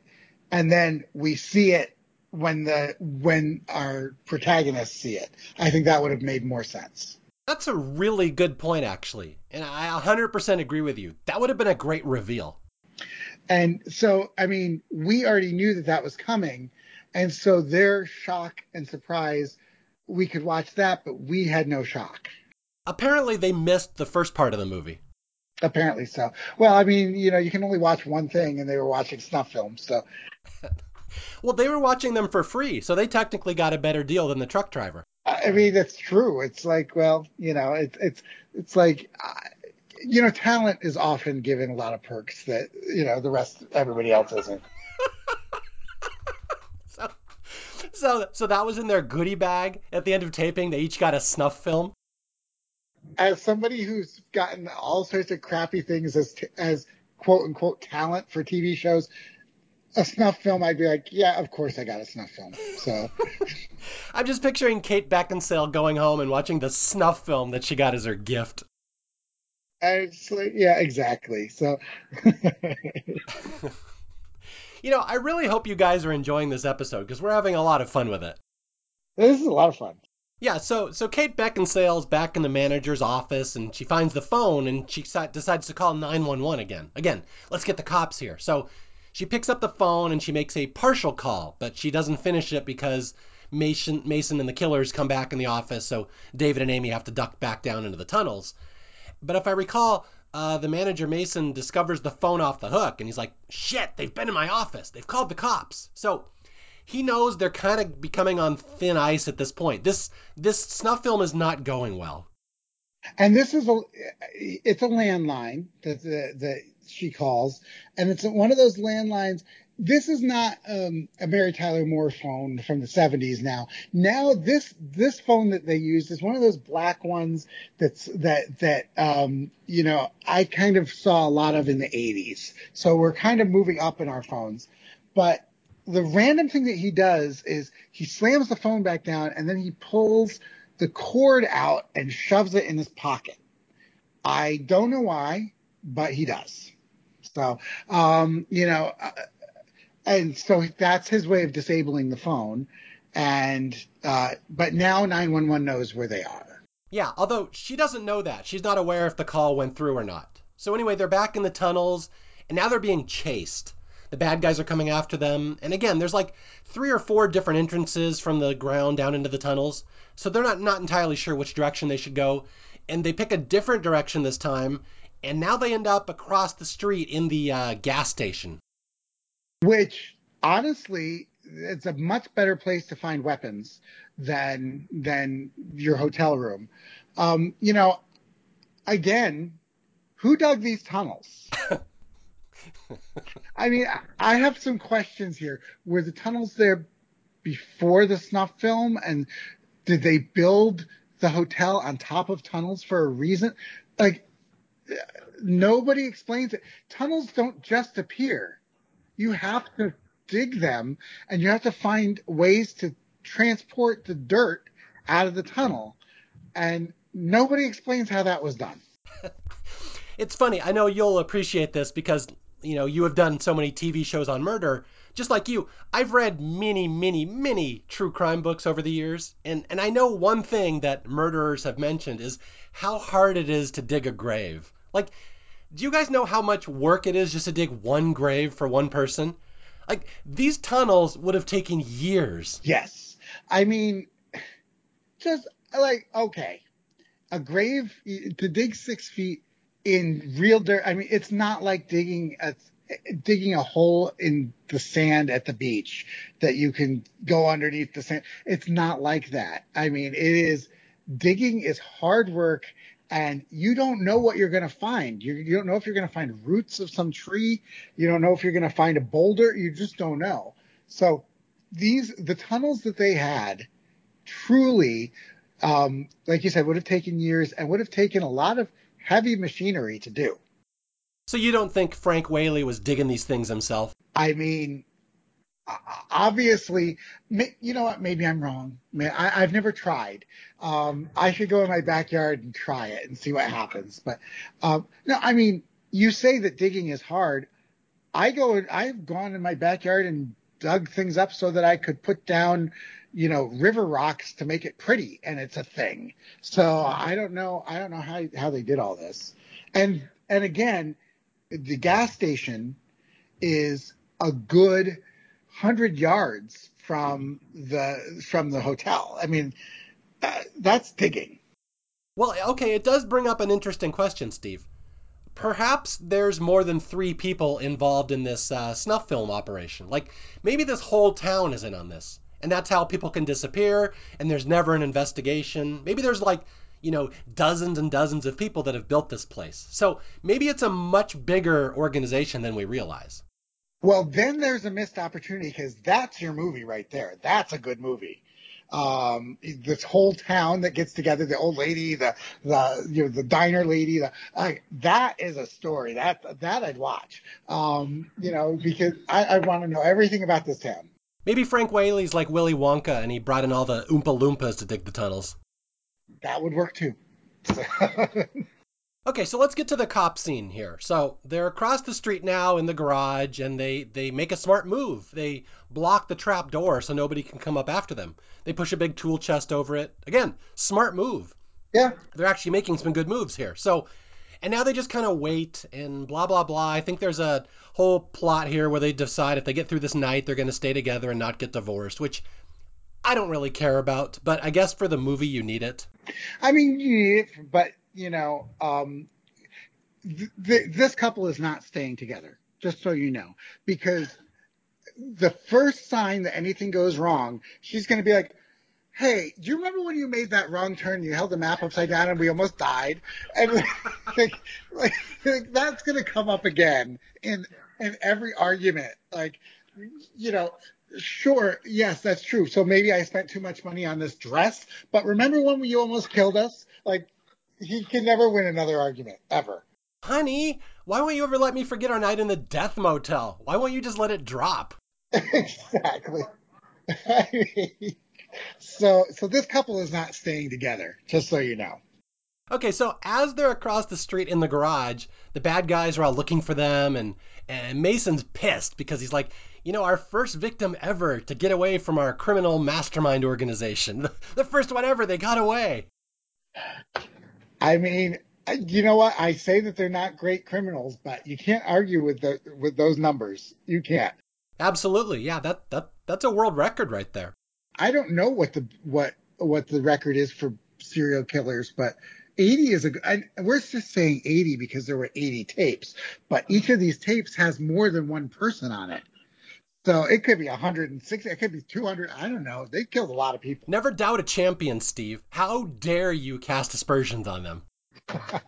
and then we see it when the when our protagonists see it. I think that would have made more sense. That's a really good point, actually, and I 100% agree with you. That would have been a great reveal. And so, I mean, we already knew that that was coming, and so their shock and surprise, we could watch that, but we had no shock apparently they missed the first part of the movie. Apparently so. Well, I mean, you know, you can only watch one thing, and they were watching snuff films, so. well, they were watching them for free, so they technically got a better deal than the truck driver. I mean, that's true. It's like, well, you know, it's it's it's like, you know, talent is often given a lot of perks that you know the rest everybody else isn't. so, so, so that was in their goodie bag at the end of taping. They each got a snuff film as somebody who's gotten all sorts of crappy things as as quote unquote talent for TV shows, a snuff film, I'd be like, yeah, of course I got a snuff film. So I'm just picturing Kate Beckinsale going home and watching the snuff film that she got as her gift. Like, yeah, exactly. So You know, I really hope you guys are enjoying this episode because we're having a lot of fun with it. This is a lot of fun. Yeah, so so Kate Beckinsale's back in the manager's office and she finds the phone and she decides to call 911 again. Again, let's get the cops here. So she picks up the phone and she makes a partial call, but she doesn't finish it because Mason Mason and the killers come back in the office, so David and Amy have to duck back down into the tunnels. But if I recall, uh, the manager Mason discovers the phone off the hook and he's like, "Shit, they've been in my office. They've called the cops." So he knows they're kind of becoming on thin ice at this point. This this snuff film is not going well. And this is a it's a landline that that she calls, and it's one of those landlines. This is not um, a Mary Tyler Moore phone from the 70s. Now, now this this phone that they use is one of those black ones that's that that um, you know I kind of saw a lot of in the 80s. So we're kind of moving up in our phones, but the random thing that he does is he slams the phone back down and then he pulls the cord out and shoves it in his pocket. I don't know why, but he does. So, um, you know, uh, and so that's his way of disabling the phone. And, uh, but now 911 knows where they are. Yeah, although she doesn't know that. She's not aware if the call went through or not. So anyway, they're back in the tunnels and now they're being chased. The bad guys are coming after them. And again, there's like three or four different entrances from the ground down into the tunnels. So they're not, not entirely sure which direction they should go. And they pick a different direction this time. And now they end up across the street in the uh, gas station. Which, honestly, it's a much better place to find weapons than than your hotel room. Um, you know, again, who dug these tunnels? I mean, I have some questions here. Were the tunnels there before the snuff film, and did they build the hotel on top of tunnels for a reason? Like, nobody explains it. Tunnels don't just appear. You have to dig them and you have to find ways to transport the dirt out of the tunnel. And nobody explains how that was done. It's funny. I know you'll appreciate this because, you know, you have done so many TV shows on murder. Just like you, I've read many, many, many true crime books over the years. And, and I know one thing that murderers have mentioned is how hard it is to dig a grave. Like, do you guys know how much work it is just to dig one grave for one person? Like, these tunnels would have taken years. Yes. I mean, just like, okay, a grave to dig six feet in real dirt. I mean, it's not like digging a, digging a hole in the sand at the beach that you can go underneath the sand. It's not like that. I mean, it is digging is hard work and you don't know what you're going to find. You, you don't know if you're going to find roots of some tree. You don't know if you're going to find a boulder. You just don't know. So these, the tunnels that they had truly, um, like you said, would have taken years and would have taken a lot of heavy machinery to do. So you don't think Frank Whaley was digging these things himself? I mean, obviously, you know what? Maybe I'm wrong. I, have never tried. Um, I should go in my backyard and try it and see what happens. But um, no, I mean, you say that digging is hard. I go. I've gone in my backyard and dug things up so that I could put down, you know, river rocks to make it pretty, and it's a thing. So I don't know. I don't know how how they did all this. And and again, the gas station is a good hundred yards from the from the hotel. I mean, uh, that's digging. Well, okay, it does bring up an interesting question, Steve. Perhaps there's more than three people involved in this uh, snuff film operation. Like maybe this whole town is in on this, and that's how people can disappear, and there's never an investigation. Maybe there's like you know, dozens and dozens of people that have built this place. So maybe it's a much bigger organization than we realize. Well, then there's a missed opportunity because that's your movie right there. That's a good movie. Um, this whole town that gets together, the old lady, the, the, you know, the diner lady, the, like, that is a story that, that I'd watch. Um, you know, because I, I want to know everything about this town. Maybe Frank Whaley's like Willy Wonka and he brought in all the Oompa Loompas to dig the tunnels. That would work too. Okay, so let's get to the cop scene here. So they're across the street now in the garage, and they they make a smart move. They block the trap door so nobody can come up after them. They push a big tool chest over it. Again, smart move. Yeah. They're actually making some good moves here. So, and now they just kind of wait and blah blah blah. I think there's a whole plot here where they decide if they get through this night, they're going to stay together and not get divorced, which I don't really care about. But I guess for the movie, you need it. I mean, you need it, but you know, um, th- th- this couple is not staying together, just so you know, because the first sign that anything goes wrong, she's going to be like, Hey, do you remember when you made that wrong turn? You held the map upside down and we almost died. And like, like, like that's going to come up again in, in every argument. Like, you know, sure, yes, that's true. So maybe I spent too much money on this dress, but remember when you almost killed us? Like, he can never win another argument ever. Honey, why won't you ever let me forget our night in the death motel? Why won't you just let it drop? exactly. so so this couple is not staying together, just so you know. Okay, so as they're across the street in the garage, the bad guys are all looking for them, and and Mason's pissed because he's like, you know, our first victim ever to get away from our criminal mastermind organization, the, the first one ever, they got away. I mean, you know what? I say that they're not great criminals, but you can't argue with the with those numbers. You can't. Absolutely, yeah. That that that's a world record right there. I don't know what the what what the record is for serial killers, but 80 is a. I, we're just saying 80 because there were 80 tapes, but each of these tapes has more than one person on it. So it could be 160, it could be 200. I don't know. They killed a lot of people. Never doubt a champion, Steve. How dare you cast aspersions on them?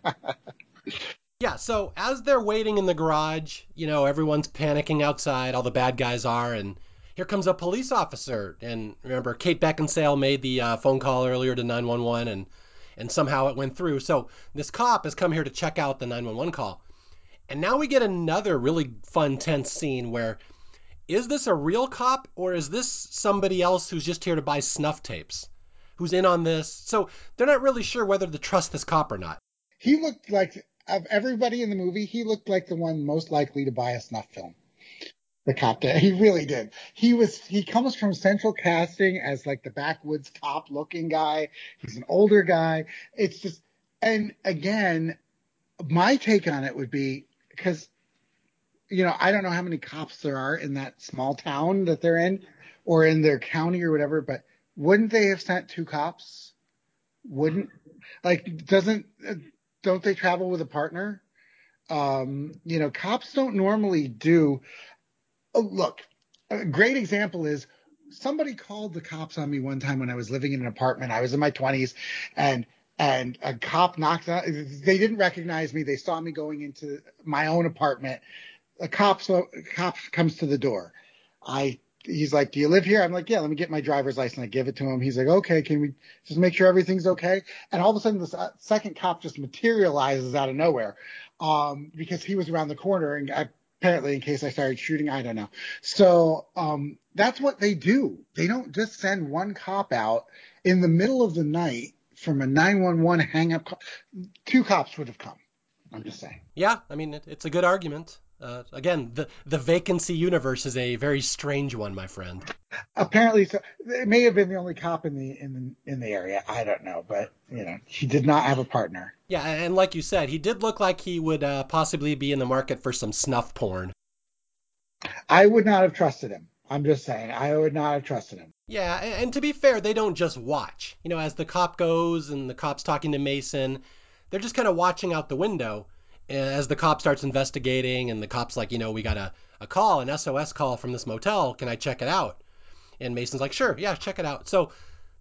yeah, so as they're waiting in the garage, you know, everyone's panicking outside, all the bad guys are, and here comes a police officer. And remember, Kate Beckinsale made the uh, phone call earlier to 911, and and somehow it went through. So this cop has come here to check out the 911 call. And now we get another really fun, tense scene where is this a real cop or is this somebody else who's just here to buy snuff tapes? Who's in on this? So they're not really sure whether to trust this cop or not. He looked like of everybody in the movie, he looked like the one most likely to buy a snuff film. The cop did. He really did. He was. He comes from Central Casting as like the backwoods cop looking guy. He's an older guy. It's just. And again, my take on it would be because, you know, I don't know how many cops there are in that small town that they're in, or in their county or whatever. But wouldn't they have sent two cops? Wouldn't like doesn't don't they travel with a partner? Um, you know, cops don't normally do. Oh, look, a great example is somebody called the cops on me one time when I was living in an apartment. I was in my 20s, and and a cop knocked on. They didn't recognize me. They saw me going into my own apartment. A cop so cop comes to the door. I he's like, "Do you live here?" I'm like, "Yeah." Let me get my driver's license. I give it to him. He's like, "Okay, can we just make sure everything's okay?" And all of a sudden, this uh, second cop just materializes out of nowhere um, because he was around the corner, and I, apparently, in case I started shooting, I don't know. So um, that's what they do. They don't just send one cop out in the middle of the night from a 911 hang up. Two cops would have come. I'm just saying. Yeah, I mean, it, it's a good argument. Uh, again, the the vacancy universe is a very strange one, my friend. Apparently, so it may have been the only cop in the in the in the area. I don't know, but you know, he did not have a partner. Yeah, and like you said, he did look like he would uh, possibly be in the market for some snuff porn. I would not have trusted him. I'm just saying, I would not have trusted him. Yeah, and, and to be fair, they don't just watch. You know, as the cop goes and the cop's talking to Mason, they're just kind of watching out the window as the cop starts investigating and the cop's like, you know, we got a, a call, an SOS call from this motel. Can I check it out? And Mason's like, sure, yeah, check it out. So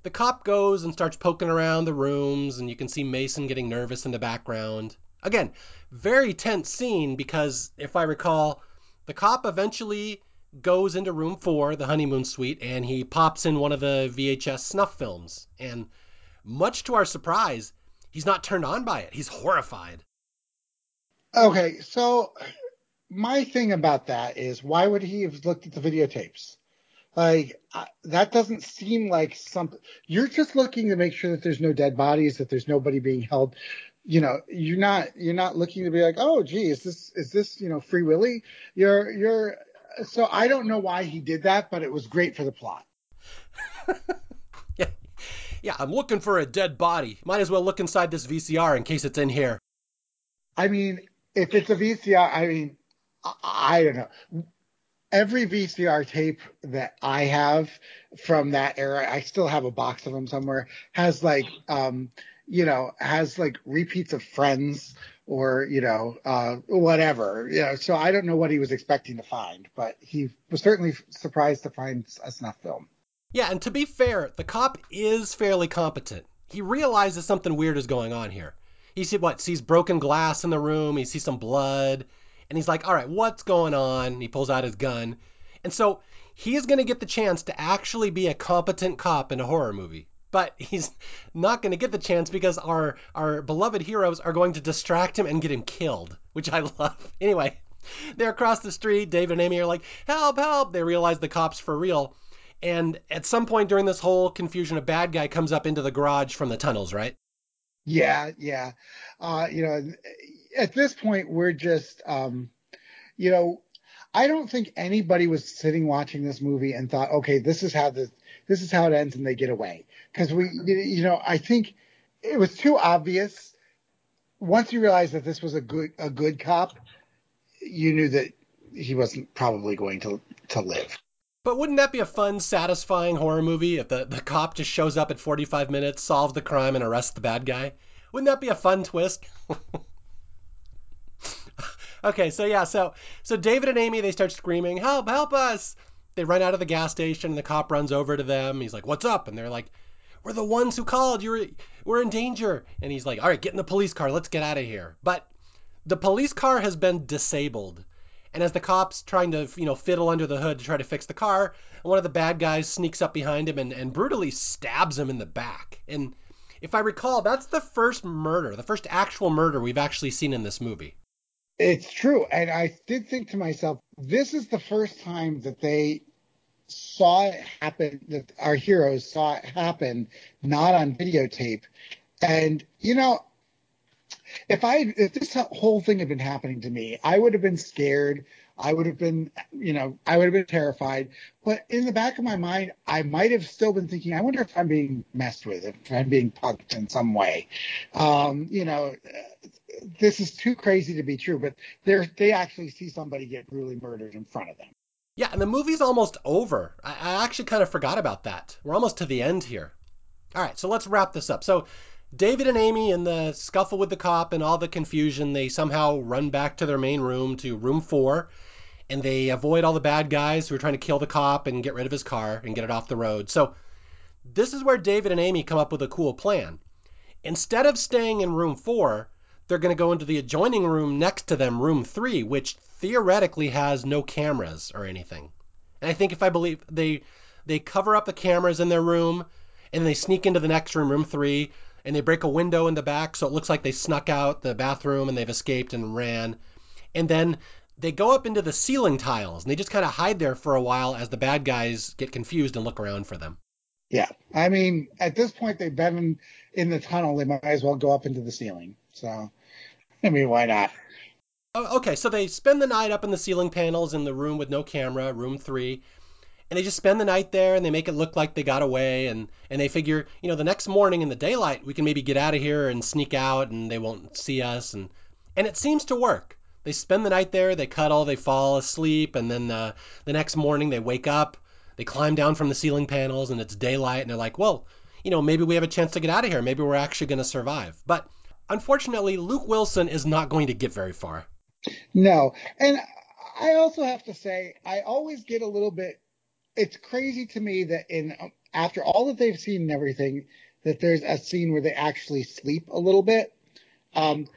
the cop goes and starts poking around the rooms, and you can see Mason getting nervous in the background. Again, very tense scene because if I recall, the cop eventually goes into room four, the honeymoon suite, and he pops in one of the VHS snuff films. And much to our surprise, he's not turned on by it. He's horrified. Okay, so my thing about that is why would he have looked at the videotapes? Like that doesn't seem like something. You're just looking to make sure that there's no dead bodies, that there's nobody being held. You know, you're not you're not looking to be like, oh, gee, is this is this you know Free Willy? You're you're. So I don't know why he did that, but it was great for the plot. yeah, yeah. I'm looking for a dead body. Might as well look inside this VCR in case it's in here. I mean, if it's a VCR, I mean, I, I don't know. Every VCR tape that I have from that era, I still have a box of them somewhere, has like, um, you know, has like repeats of Friends or, you know, uh, whatever. You know, so I don't know what he was expecting to find, but he was certainly surprised to find a snuff film. Yeah, and to be fair, the cop is fairly competent. He realizes something weird is going on here he see what sees broken glass in the room. He sees some blood, and he's like, "All right, what's going on?" He pulls out his gun, and so he's going to get the chance to actually be a competent cop in a horror movie. But he's not going to get the chance because our our beloved heroes are going to distract him and get him killed, which I love. Anyway, they're across the street. David and Amy are like, "Help! Help!" They realize the cops for real. And at some point during this whole confusion, a bad guy comes up into the garage from the tunnels, right? Yeah, yeah. Uh, you know, at this point, we're just, um, you know, I don't think anybody was sitting watching this movie and thought, okay, this is how this this is how it ends, and they get away. Because we, you know, I think it was too obvious. Once you realized that this was a good a good cop, you knew that he wasn't probably going to to live. But wouldn't that be a fun, satisfying horror movie if the, the cop just shows up at 45 minutes, solves the crime, and arrests the bad guy? Wouldn't that be a fun twist? okay, so yeah, so so David and Amy they start screaming, "Help! Help us!" They run out of the gas station, and the cop runs over to them. He's like, "What's up?" And they're like, "We're the ones who called. You're we're in danger." And he's like, "All right, get in the police car. Let's get out of here." But the police car has been disabled. And as the cops trying to, you know, fiddle under the hood to try to fix the car, one of the bad guys sneaks up behind him and, and brutally stabs him in the back. And if I recall, that's the first murder, the first actual murder we've actually seen in this movie. It's true. And I did think to myself, this is the first time that they saw it happen, that our heroes saw it happen, not on videotape. And, you know, if I if this whole thing had been happening to me, I would have been scared. I would have been, you know, I would have been terrified. But in the back of my mind, I might have still been thinking, I wonder if I'm being messed with, if I'm being punked in some way. Um, you know, this is too crazy to be true. But they they actually see somebody get brutally murdered in front of them. Yeah, and the movie's almost over. I, I actually kind of forgot about that. We're almost to the end here. All right, so let's wrap this up. So David and Amy, in the scuffle with the cop and all the confusion, they somehow run back to their main room, to room four, and they avoid all the bad guys who are trying to kill the cop and get rid of his car and get it off the road. So this is where David and Amy come up with a cool plan. Instead of staying in room four, they're going to go into the adjoining room next to them, room three, which theoretically has no cameras or anything. And I think if I believe they they cover up the cameras in their room and they sneak into the next room, room three, and they break a window in the back so it looks like they snuck out the bathroom and they've escaped and ran. And then they go up into the ceiling tiles and they just kind of hide there for a while as the bad guys get confused and look around for them. Yeah. I mean, at this point, they've been in, in the tunnel. They might as well go up into the ceiling. So, I mean, why not? Okay, so they spend the night up in the ceiling panels in the room with no camera, room three and they just spend the night there and they make it look like they got away and and they figure you know the next morning in the daylight we can maybe get out of here and sneak out and they won't see us and and it seems to work they spend the night there they cuddle they fall asleep and then uh, the next morning they wake up they climb down from the ceiling panels and it's daylight and they're like well you know maybe we have a chance to get out of here maybe we're actually going to survive but unfortunately luke wilson is not going to get very far No. And I also have to say, I always get a little bit. It's crazy to me that in after all that they've seen and everything, that there's a scene where they actually sleep a little bit. Um,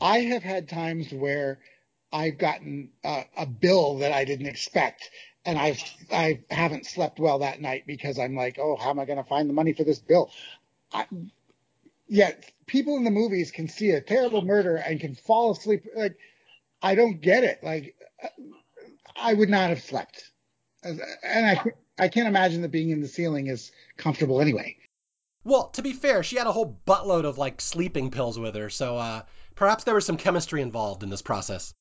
I have had times where I've gotten a, a bill that I didn't expect, and I've I haven't slept well that night because I'm like, oh, how am I going to find the money for this bill? I, yet people in the movies can see a terrible murder and can fall asleep. Like, I don't get it. Like, I would not have slept, and I I can't imagine that being in the ceiling is comfortable anyway. well to be fair she had a whole buttload of like sleeping pills with her so uh, perhaps there was some chemistry involved in this process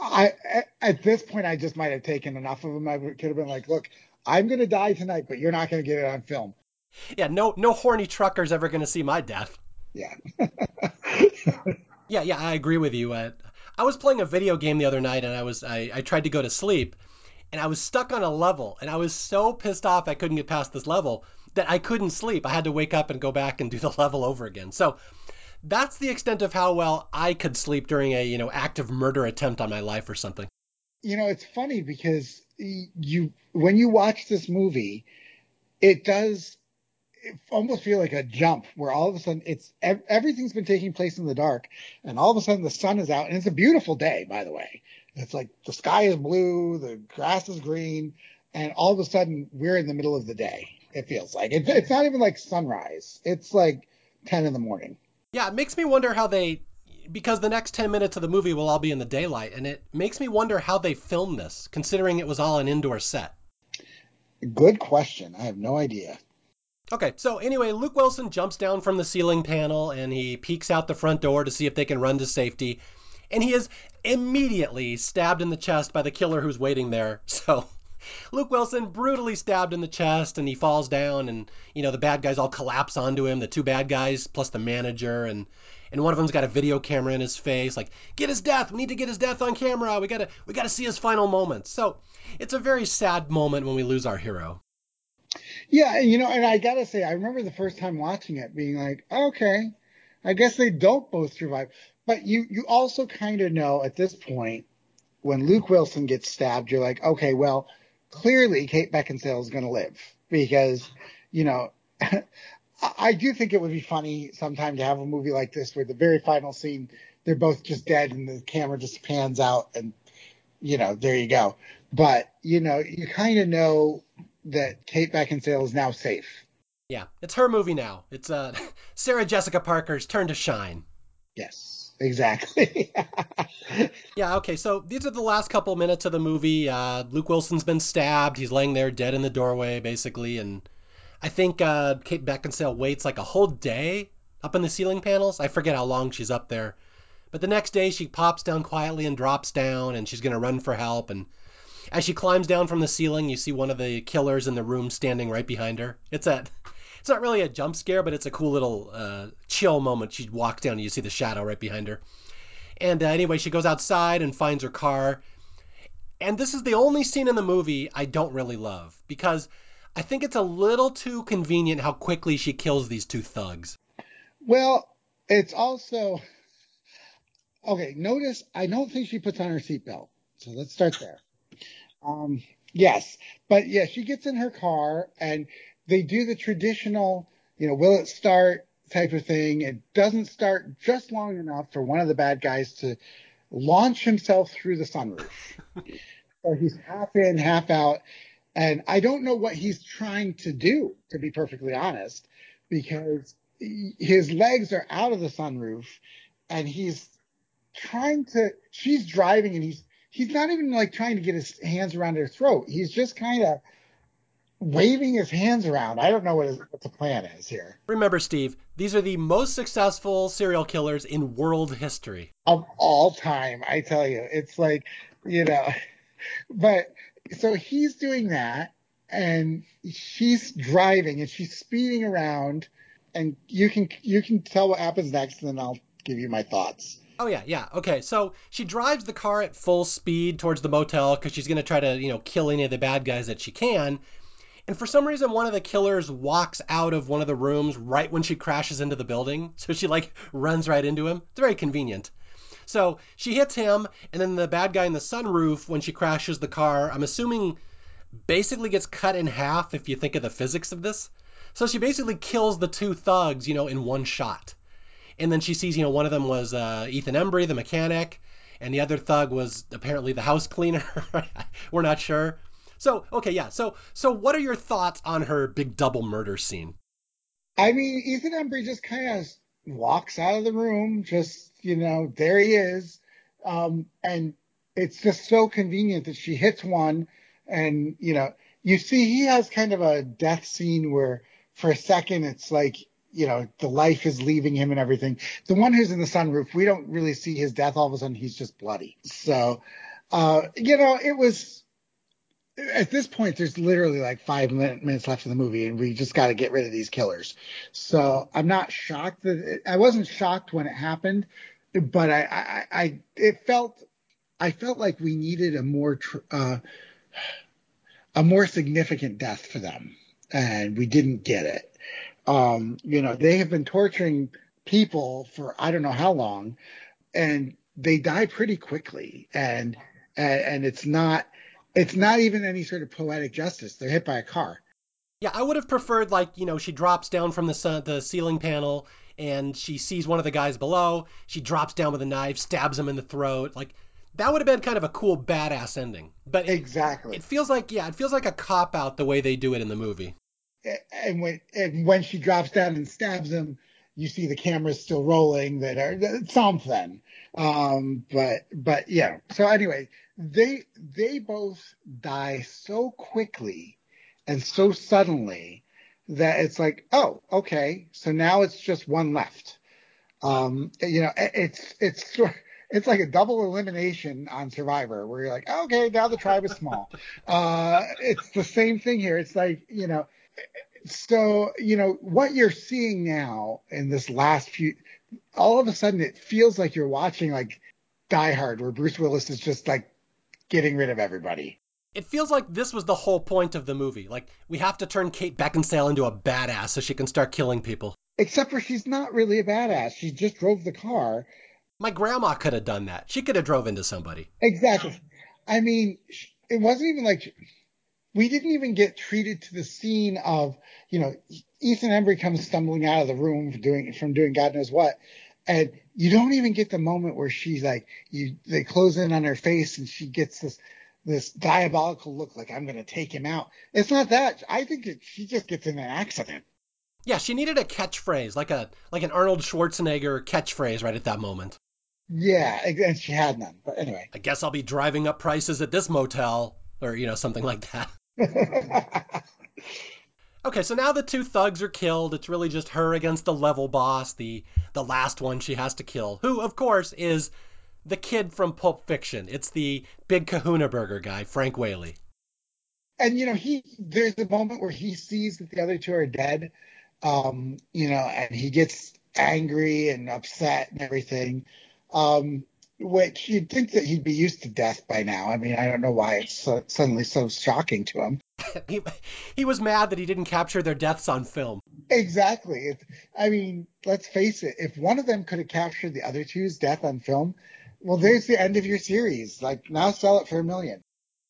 I at, this point, I just might have taken enough of them. I could have been like, look, I'm going to die tonight, but you're not going to get it on film. yeah no no horny trucker's ever going to see my death Yeah. Yeah, yeah, I agree with you. Uh, I was playing a video game the other night, and I was I, I tried to go to sleep, and I was stuck on a level, and I was so pissed off I couldn't get past this level that I couldn't sleep. I had to wake up and go back and do the level over again. So that's the extent of how well I could sleep during a you know active murder attempt on my life or something. you know, it's funny because you when you watch this movie, it does it almost feel like a jump where all of a sudden it's everything's been taking place in the dark, and all of a sudden the sun is out, and it's a beautiful day, by the way. It's like the sky is blue, the grass is green, and all of a sudden we're in the middle of the day. It feels like it, it's not even like sunrise; it's like ten in the morning. Yeah, it makes me wonder how they because the next 10 minutes of the movie will all be in the daylight and it makes me wonder how they filmed this considering it was all an indoor set. Good question. I have no idea. Okay, so anyway, Luke Wilson jumps down from the ceiling panel and he peeks out the front door to see if they can run to safety. And he is immediately stabbed in the chest by the killer who's waiting there. So Luke Wilson brutally stabbed in the chest and he falls down and you know the bad guys all collapse onto him, the two bad guys plus the manager and and one of them's got a video camera in his face like get his death, we need to get his death on camera. We got to we got to see his final moments. So it's a very sad moment when we lose our hero. Yeah, and you know, and I gotta say, I remember the first time watching it being like, okay, I guess they don't both survive. But you, you also kind of know at this point, when Luke Wilson gets stabbed, you're like, okay, well, clearly Kate Beckinsale is going to live because, you know, I- do think it would be funny sometime to have a movie like this where the very final scene, they're both just dead and the camera just pans out and, you know, there you go. But, you know, you kind of know that Kate Beckinsale is now safe. Yeah, it's her movie now. It's uh, Sarah Jessica Parker's turn to shine. Yes, exactly. Yeah, okay, so these are the last couple minutes of the movie. Uh, Luke Wilson's been stabbed. He's laying there dead in the doorway, basically, and I think uh, Kate Beckinsale waits like a whole day up in the ceiling panels. I forget how long she's up there. But the next day, she pops down quietly and drops down, and she's going to run for help. And as she climbs down from the ceiling, you see one of the killers in the room standing right behind her. It's a, it's not really a jump scare, but it's a cool little uh, chill moment. She walks down, and you see the shadow right behind her. And uh, anyway, she goes outside and finds her car. And this is the only scene in the movie I don't really love because I think it's a little too convenient how quickly she kills these two thugs. well, it's also okay. Notice I don't think she puts on her seatbelt. So let's start there. Um, yes, but yeah, she gets in her car and they do the traditional, you know, will it start type of thing. It doesn't start just long enough for one of the bad guys to launch himself through the sunroof. so he's half in, half out. And I don't know what he's trying to do, to be perfectly honest, because his legs are out of the sunroof and he's trying to, she's driving and he's, he's not even like trying to get his hands around her throat. He's just kind of waving his hands around. I don't know what, his, what the plan is here. Remember, Steve, these are the most successful serial killers in world history. of all time. I tell you, it's like, you know, but so he's doing that and she's driving and she's speeding around and you can, you can tell what happens next and then I'll give you my thoughts. Oh yeah, yeah. Okay, so she drives the car at full speed towards the motel because she's gonna try to, you know, kill any of the bad guys that she can. And for some reason, one of the killers walks out of one of the rooms right when she crashes into the building. So she like runs right into him. It's very convenient. So she hits him, and then the bad guy in the sunroof, when she crashes the car, I'm assuming basically gets cut in half if you think of the physics of this. So she basically kills the two thugs, you know, in one shot. And then she sees, you know, one of them was uh, Ethan Embry, the mechanic, and the other thug was apparently the house cleaner. We're not sure. So okay, yeah. So so what are your thoughts on her big double murder scene? I mean, Ethan Embry just kind of walks out of the room, just, you know, there he is. Um, and it's just so convenient that she hits one and, you know, you see he has kind of a death scene where for a second it's like, you know, the life is leaving him and everything. The one who's in the sunroof, we don't really see his death. All of a sudden he's just bloody. So, uh, you know, it was, at this point, there's literally like five minutes left in the movie, and we just got to get rid of these killers. So I'm not shocked that it, I wasn't shocked when it happened, but I, I, I, it felt, I felt like we needed a more, uh, a more significant death for them, and we didn't get it. Um, you know, they have been torturing people for I don't know how long, and they die pretty quickly, and and, and it's not it's not even any sort of poetic justice. They're hit by a car. Yeah, I would have preferred like you know she drops down from the sun, the ceiling panel and she sees one of the guys below. She drops down with a knife, stabs him in the throat. Like that would have been kind of a cool badass ending. But it, Exactly. it feels like yeah, it feels like a cop out the way they do it in the movie. and when and when she drops down and stabs him, you see the cameras still rolling that are something. Um, but but yeah. So anyway, they they both die so quickly and so suddenly that it's like, oh, okay, so now it's just one left. Um, you know, it's it's it's like a double elimination on Survivor, where you're like, okay, now the tribe is small. Uh, it's the same thing here. It's like you know, so you know what you're seeing now in this last few all of a sudden it feels like you're watching like die hard where bruce willis is just like getting rid of everybody It feels like this was the whole point of the movie. Like we have to turn Kate Beckinsale into a badass so she can start killing people. except for she's not really a badass she just drove the car My grandma could have done that. She could have drove into somebody. exactly i mean it wasn't even like we didn't even get treated to the scene of you know ethan embry comes stumbling out of the room from doing from doing god knows what and you don't even get the moment where she's like you they close in on her face and she gets this this diabolical look like i'm going to take him out it's not that i think it, she just gets in an accident Yeah, she needed a catchphrase, like a like an Arnold Schwarzenegger catchphrase right at that moment. Yeah, and she had none. But anyway. I guess I'll be driving up prices at this motel, or you know something like that. Okay, so now the two thugs are killed. It's really just her against the level boss, the the last one she has to kill, who of course is the kid from Pulp Fiction. It's the big Kahuna Burger guy, Frank Whaley. and you know, he there's a moment where he sees that the other two are dead, um, you know, and he gets angry and upset and everything. Um, which you'd think that he'd be used to death by now. I mean, I don't know why it's so, suddenly so shocking to him. he, he was mad that he didn't capture their deaths on film. Exactly. It, I mean, let's face it. If one of them could have captured the other two's death on film, well, there's the end of your series. Like now, sell it for a million.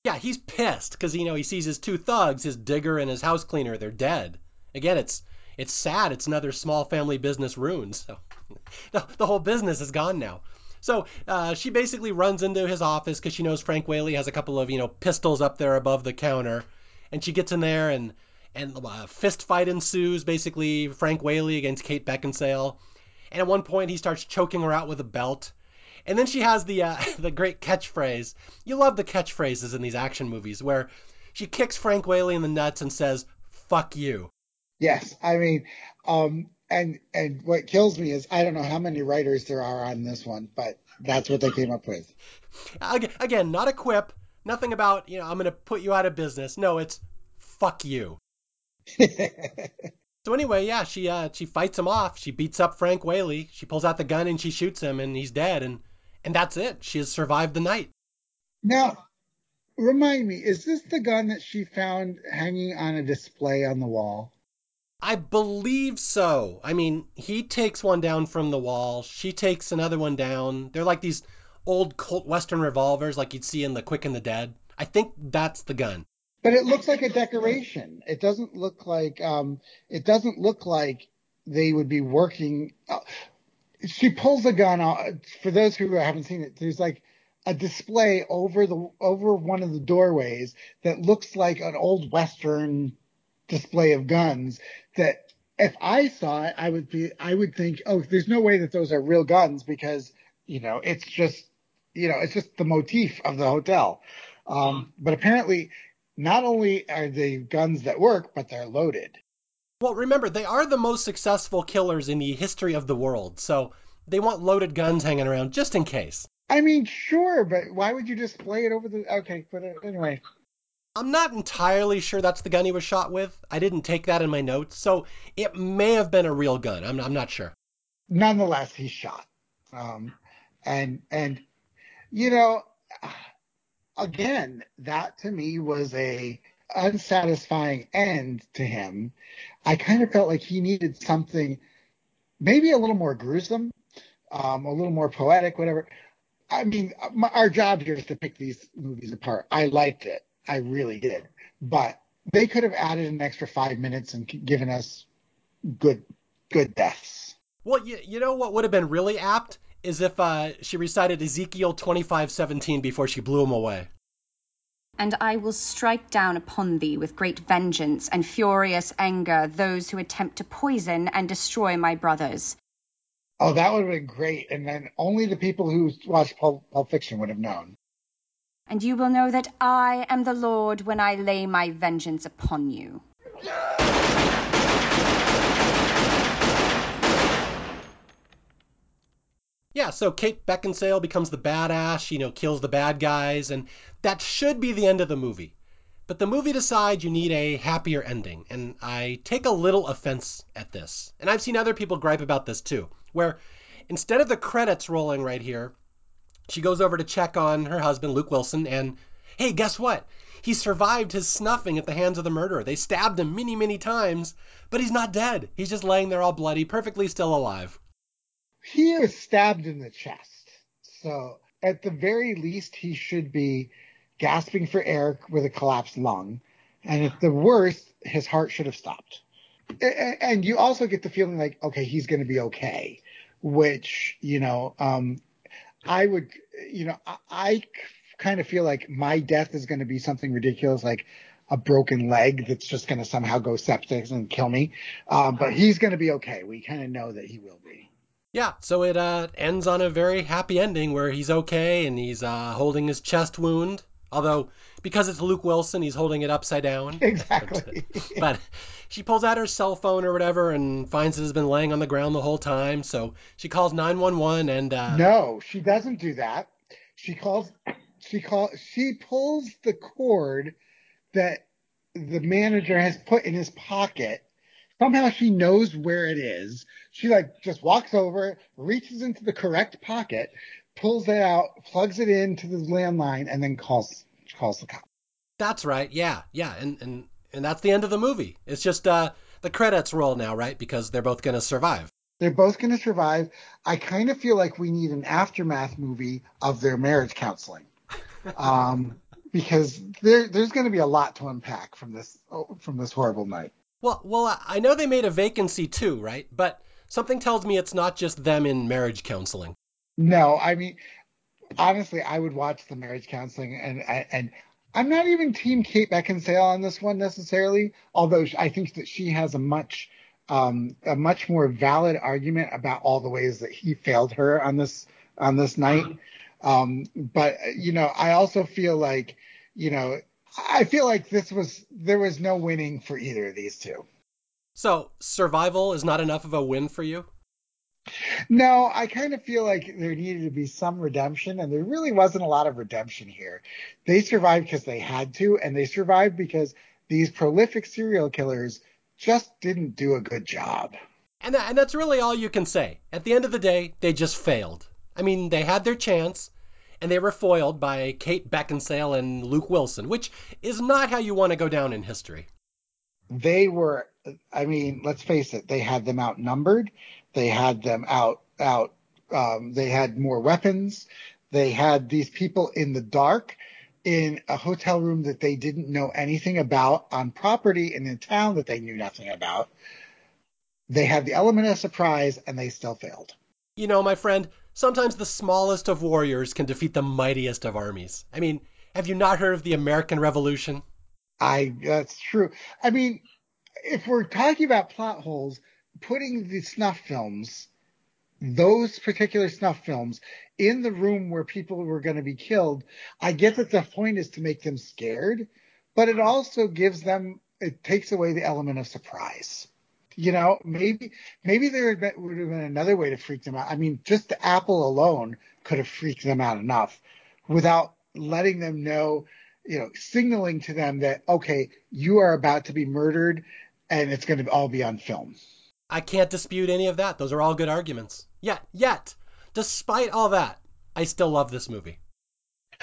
Yeah, he's pissed because you know he sees his two thugs, his digger and his house cleaner, they're dead. Again, it's it's sad. It's another small family business ruined. So the, the whole business is gone now. So uh, she basically runs into his office because she knows Frank Whaley has a couple of you know pistols up there above the counter, and she gets in there and and a fist fight ensues. Basically, Frank Whaley against Kate Beckinsale, and at one point he starts choking her out with a belt. And then she has the uh, the great catchphrase. You love the catchphrases in these action movies where she kicks Frank Whaley in the nuts and says "fuck you." Yes, I mean, um, and and what kills me is I don't know how many writers there are on this one, but that's what they came up with. Again, not a quip. Nothing about you know I'm gonna put you out of business. No, it's fuck you. so anyway, yeah, she uh, she fights him off. She beats up Frank Whaley. She pulls out the gun and she shoots him, and he's dead. And and that's it. She has survived the night. Now, remind me, is this the gun that she found hanging on a display on the wall? I believe so. I mean, he takes one down from the wall. She takes another one down. They're like these old Colt Western revolvers, like you'd see in The Quick and the Dead. I think that's the gun. But it looks like a decoration. It doesn't look like um, it doesn't look like they would be working. She pulls a gun out. For those who haven't seen it, there's like a display over the over one of the doorways that looks like an old western display of guns that if I saw it, I would be, I would think, oh, there's no way that those are real guns because, you know, it's just, you know, it's just the motif of the hotel. Um, but apparently, not only are they guns that work, but they're loaded. Well, remember, they are the most successful killers in the history of the world, so they want loaded guns hanging around just in case. I mean, sure, but why would you display it over the? Okay, but anyway. I'm not entirely sure that's the gun he was shot with. I didn't take that in my notes, so it may have been a real gun. I'm, I'm not sure. Nonetheless, he's shot, um, and and you know, again, that to me was a unsatisfying end to him. I kind of felt like he needed something, maybe a little more gruesome, um, a little more poetic, whatever. I mean, my, our job here is to pick these movies apart. I liked it. I really did. But they could have added an extra five minutes and given us good, good deaths. Well, you, you know what would have been really apt is if uh, she recited Ezekiel 25:17 before she blew him away. And I will strike down upon thee with great vengeance and furious anger those who attempt to poison and destroy my brothers. Oh, that would have been great. And then only the people who watched Pulp, Pulp Fiction would have known. And you will know that I am the Lord when I lay my vengeance upon you. Yeah, so Kate Beckinsale becomes the badass, you know, kills the bad guys, and that should be the end of the movie. But the movie decides you need a happier ending, and I take a little offense at this. And I've seen other people gripe about this too, where instead of the credits rolling right here, she goes over to check on her husband, Luke Wilson, and hey, guess what? He survived his snuffing at the hands of the murderer. They stabbed him many, many times, but he's not dead. He's just laying there all bloody, perfectly still alive. He was stabbed in the chest. So at the very least, he should be gasping for air with a collapsed lung. And at the worst, his heart should have stopped. And you also get the feeling like, okay, he's going to be okay, which, you know, um, I would, you know, I kind of feel like my death is going to be something ridiculous, like a broken leg that's just going to somehow go septic and kill me. Um, but he's going to be okay. We kind of know that he will be. Yeah, so it uh, ends on a very happy ending where he's okay and he's uh, holding his chest wound. Although, because it's Luke Wilson, he's holding it upside down. Exactly. But, she pulls out her cell phone or whatever and finds it has been laying on the ground the whole time. So she calls 911 and. Uh, no, she doesn't do that. She calls. She call. She pulls the cord that the manager has put in his pocket. Somehow she knows where it is. She like just walks over, reaches into the correct pocket, pulls it out, plugs it into the landline, and then calls calls the cop. That's right. Yeah, yeah, and and and that's the end of the movie. It's just uh, the credits roll now, right? Because they're both gonna survive. They're both going to survive. I kind of feel like we need an aftermath movie of their marriage counseling, um, because there, there's going to be a lot to unpack from this from this horrible night. Well, well, I know they made a vacancy too, right? But something tells me it's not just them in marriage counseling. No, I mean, honestly, I would watch the marriage counseling, and and I'm not even Team Kate Beckinsale on this one necessarily, although I think that she has a much um, a much more valid argument about all the ways that he failed her on this on this night. Um, but you know, I also feel like you know, I feel like this was there was no winning for either of these two. So survival is not enough of a win for you. No, I kind of feel like there needed to be some redemption, and there really wasn't a lot of redemption here. They survived because they had to, and they survived because these prolific serial killers just didn't do a good job. And, that, and that's really all you can say. At the end of the day, they just failed. I mean, they had their chance, and they were foiled by Kate Beckinsale and Luke Wilson, which is not how you want to go down in history. They were, I mean, let's face it, they had them outnumbered. They had them out, out, um, they had more weapons. They had these people in the dark in a hotel room that they didn't know anything about on property in a town that they knew nothing about. They had the element of surprise and they still failed. You know, my friend, sometimes the smallest of warriors can defeat the mightiest of armies. I mean, have you not heard of the American Revolution? I that's true. I mean, if we're talking about plot holes, putting the snuff films, those particular snuff films, in the room where people were going to be killed, I get that the point is to make them scared, but it also gives them, it takes away the element of surprise. You know, maybe maybe there would have been another way to freak them out. I mean, just the apple alone could have freaked them out enough without letting them know, you know, signaling to them that okay, you are about to be murdered, and it's going to all be on film. I can't dispute any of that. Those are all good arguments. Yet, yet, despite all that, I still love this movie.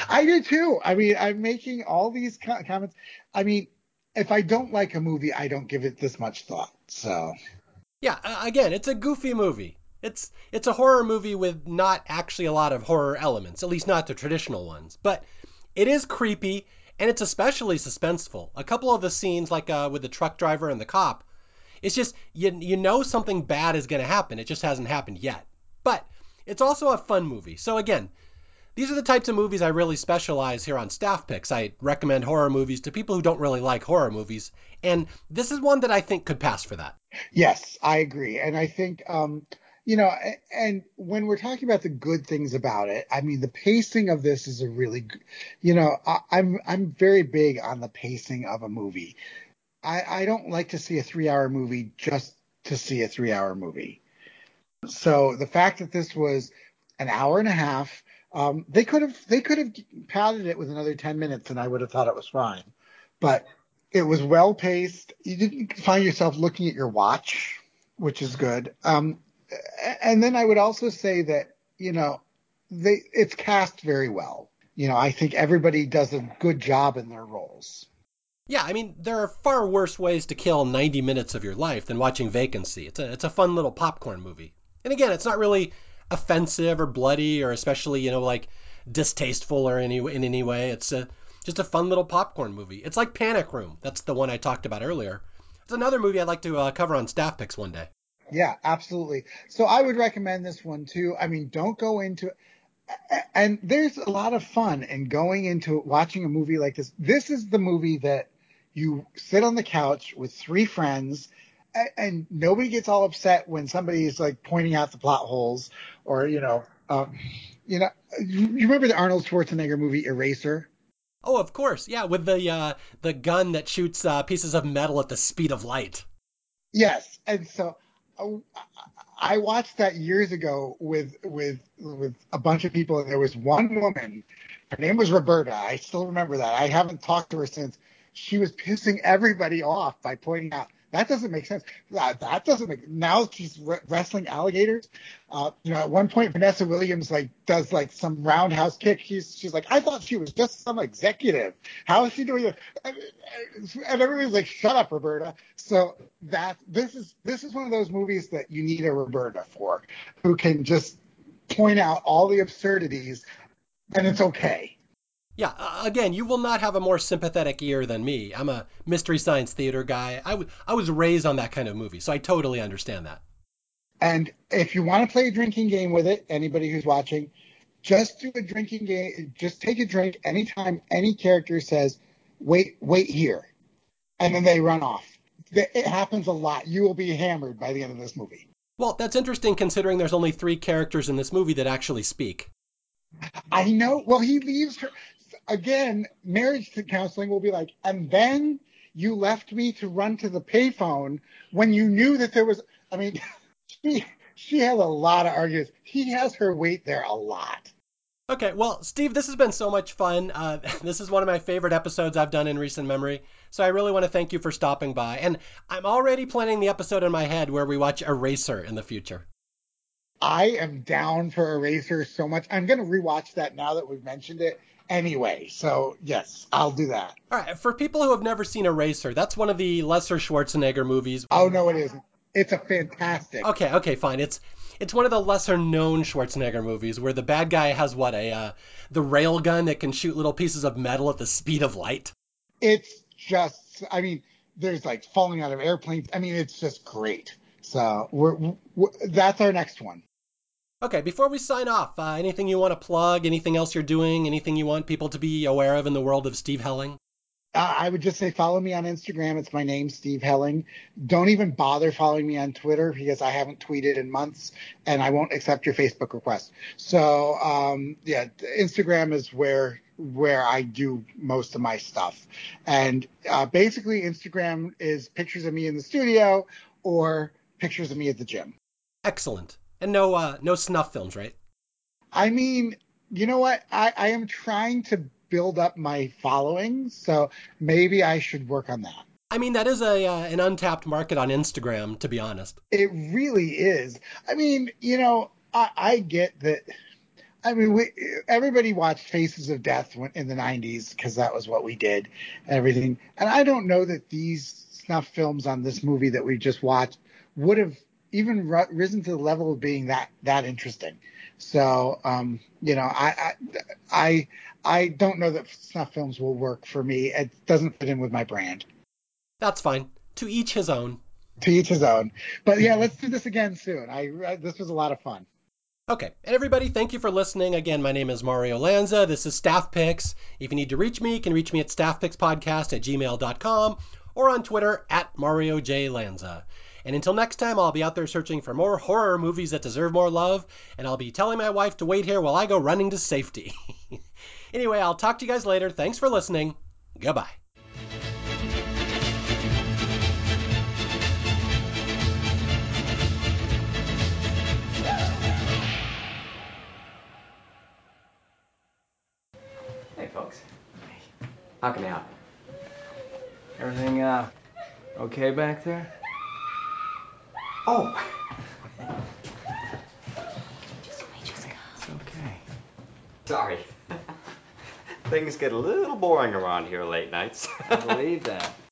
I do too. I mean, I'm making all these co- comments. I mean, if I don't like a movie, I don't give it this much thought. So, yeah, again, it's a goofy movie. It's it's a horror movie with not actually a lot of horror elements, at least not the traditional ones. But it is creepy and it's especially suspenseful. A couple of the scenes, like uh, with the truck driver and the cop, it's just you you know something bad is going to happen. It just hasn't happened yet. But it's also a fun movie. So again, these are the types of movies I really specialize here on Staff Picks. I recommend horror movies to people who don't really like horror movies, and this is one that I think could pass for that. Yes, I agree, and I think um, you know, and when we're talking about the good things about it, I mean, the pacing of this is a really, you know, I, I'm I'm very big on the pacing of a movie. I, I don't like to see a three hour movie just to see a three hour movie. So the fact that this was an hour and a half, um, they could have they could have padded it with another ten minutes, and I would have thought it was fine. But it was well paced. You didn't find yourself looking at your watch, which is good. Um, and then I would also say that you know they it's cast very well. You know, I think everybody does a good job in their roles. Yeah, I mean, there are far worse ways to kill 90 minutes of your life than watching Vacancy. It's a it's a fun little popcorn movie. And again, it's not really offensive or bloody or especially, you know, like distasteful or any in any way. It's a just a fun little popcorn movie. It's like Panic Room. That's the one I talked about earlier. It's another movie I'd like to uh, cover on Staff Picks one day. Yeah, absolutely. So I would recommend this one too. I mean, don't go into A- And there's a lot of fun in going into watching a movie like this. This is the movie that you sit on the couch with three friends and nobody gets all upset when somebody is like pointing out the plot holes or, you know, um, you know, you remember the Arnold Schwarzenegger movie Eraser? Oh, of course. Yeah, with the uh, the gun that shoots uh, pieces of metal at the speed of light. Yes, and so Oh, I watched that years ago with with with a bunch of people, and there was one woman. Her name was Roberta. I still remember that. I haven't talked to her since. She was pissing everybody off by pointing out that doesn't make sense. That, that doesn't make. Now she's re- wrestling alligators. Uh, you know, at one point Vanessa Williams like does like some roundhouse kick. She's she's like, I thought she was just some executive. How is she doing it? And, everybody's like, shut up, Roberta. So that this is this is one of those movies that you need a Roberta for, who can just point out all the absurdities, and it's okay. Yeah, uh, again, you will not have a more sympathetic ear than me. I'm a mystery science theater guy. I, w- I was raised on that kind of movie, so I totally understand that. And if you want to play a drinking game with it, anybody who's watching, just do a drinking game. Just take a drink anytime any character says, "Wait, wait here," and then they run off. It happens a lot. You will be hammered by the end of this movie. Well, that's interesting considering there's only three characters in this movie that actually speak. I know. Well, he leaves her again. Marriage to counseling will be like, and then you left me to run to the payphone when you knew that there was. I mean, she she has a lot of arguments. He has her wait there a lot. Okay, well, Steve, this has been so much fun. Uh, this is one of my favorite episodes I've done in recent memory. So I really want to thank you for stopping by. And I'm already planning the episode in my head where we watch Eraser in the future. I am down for Eraser so much. I'm going to rewatch that now that we've mentioned it anyway. So, yes, I'll do that. All right, for people who have never seen Eraser, that's one of the lesser Schwarzenegger movies. Oh, no, it isn't. It's a fantastic. Okay, okay, fine. It's it's one of the lesser known Schwarzenegger movies where the bad guy has what a uh, the rail gun that can shoot little pieces of metal at the speed of light. It's just, I mean, there's like falling out of airplanes. I mean, it's just great. So, we're, we're that's our next one. Okay, before we sign off, uh, anything you want to plug? Anything else you're doing? Anything you want people to be aware of in the world of Steve Helling? Uh, I would just say follow me on Instagram. It's my name, Steve Helling. Don't even bother following me on Twitter because I haven't tweeted in months and I won't accept your Facebook request. So um, yeah, Instagram is where where I do most of my stuff. And uh, basically, Instagram is pictures of me in the studio or pictures of me at the gym. Excellent. And no uh, no snuff films, right? I mean, you know what? I, I am trying to build up my following, so maybe I should work on that. I mean, that is a uh, an untapped market on Instagram, to be honest. It really is. I mean, you know, I, I get that. I mean, we, everybody watched Faces of Death in the 90s because that was what we did and everything. And I don't know that these snuff films on this movie that we just watched would have even risen to the level of being that that interesting. So, um, you know, I, I I I don't know that snuff films will work for me. It doesn't fit in with my brand. That's fine. To each his own. To each his own. But yeah, let's do this again soon. I, I this was a lot of fun. Okay, and everybody, thank you for listening. Again, my name is Mario Lanza. This is Staff Picks. If you need to reach me, you can reach me at staffpickspodcast at gmail.com or on Twitter at Mario J. Lanza. And until next time, I'll be out there searching for more horror movies that deserve more love, and I'll be telling my wife to wait here while I go running to safety. anyway, I'll talk to you guys later. Thanks for listening. Goodbye. Hey, folks. How can I help? Everything uh, okay back there? Oh, It's okay. sorry. Things get a little boring around here late nights. I believe that.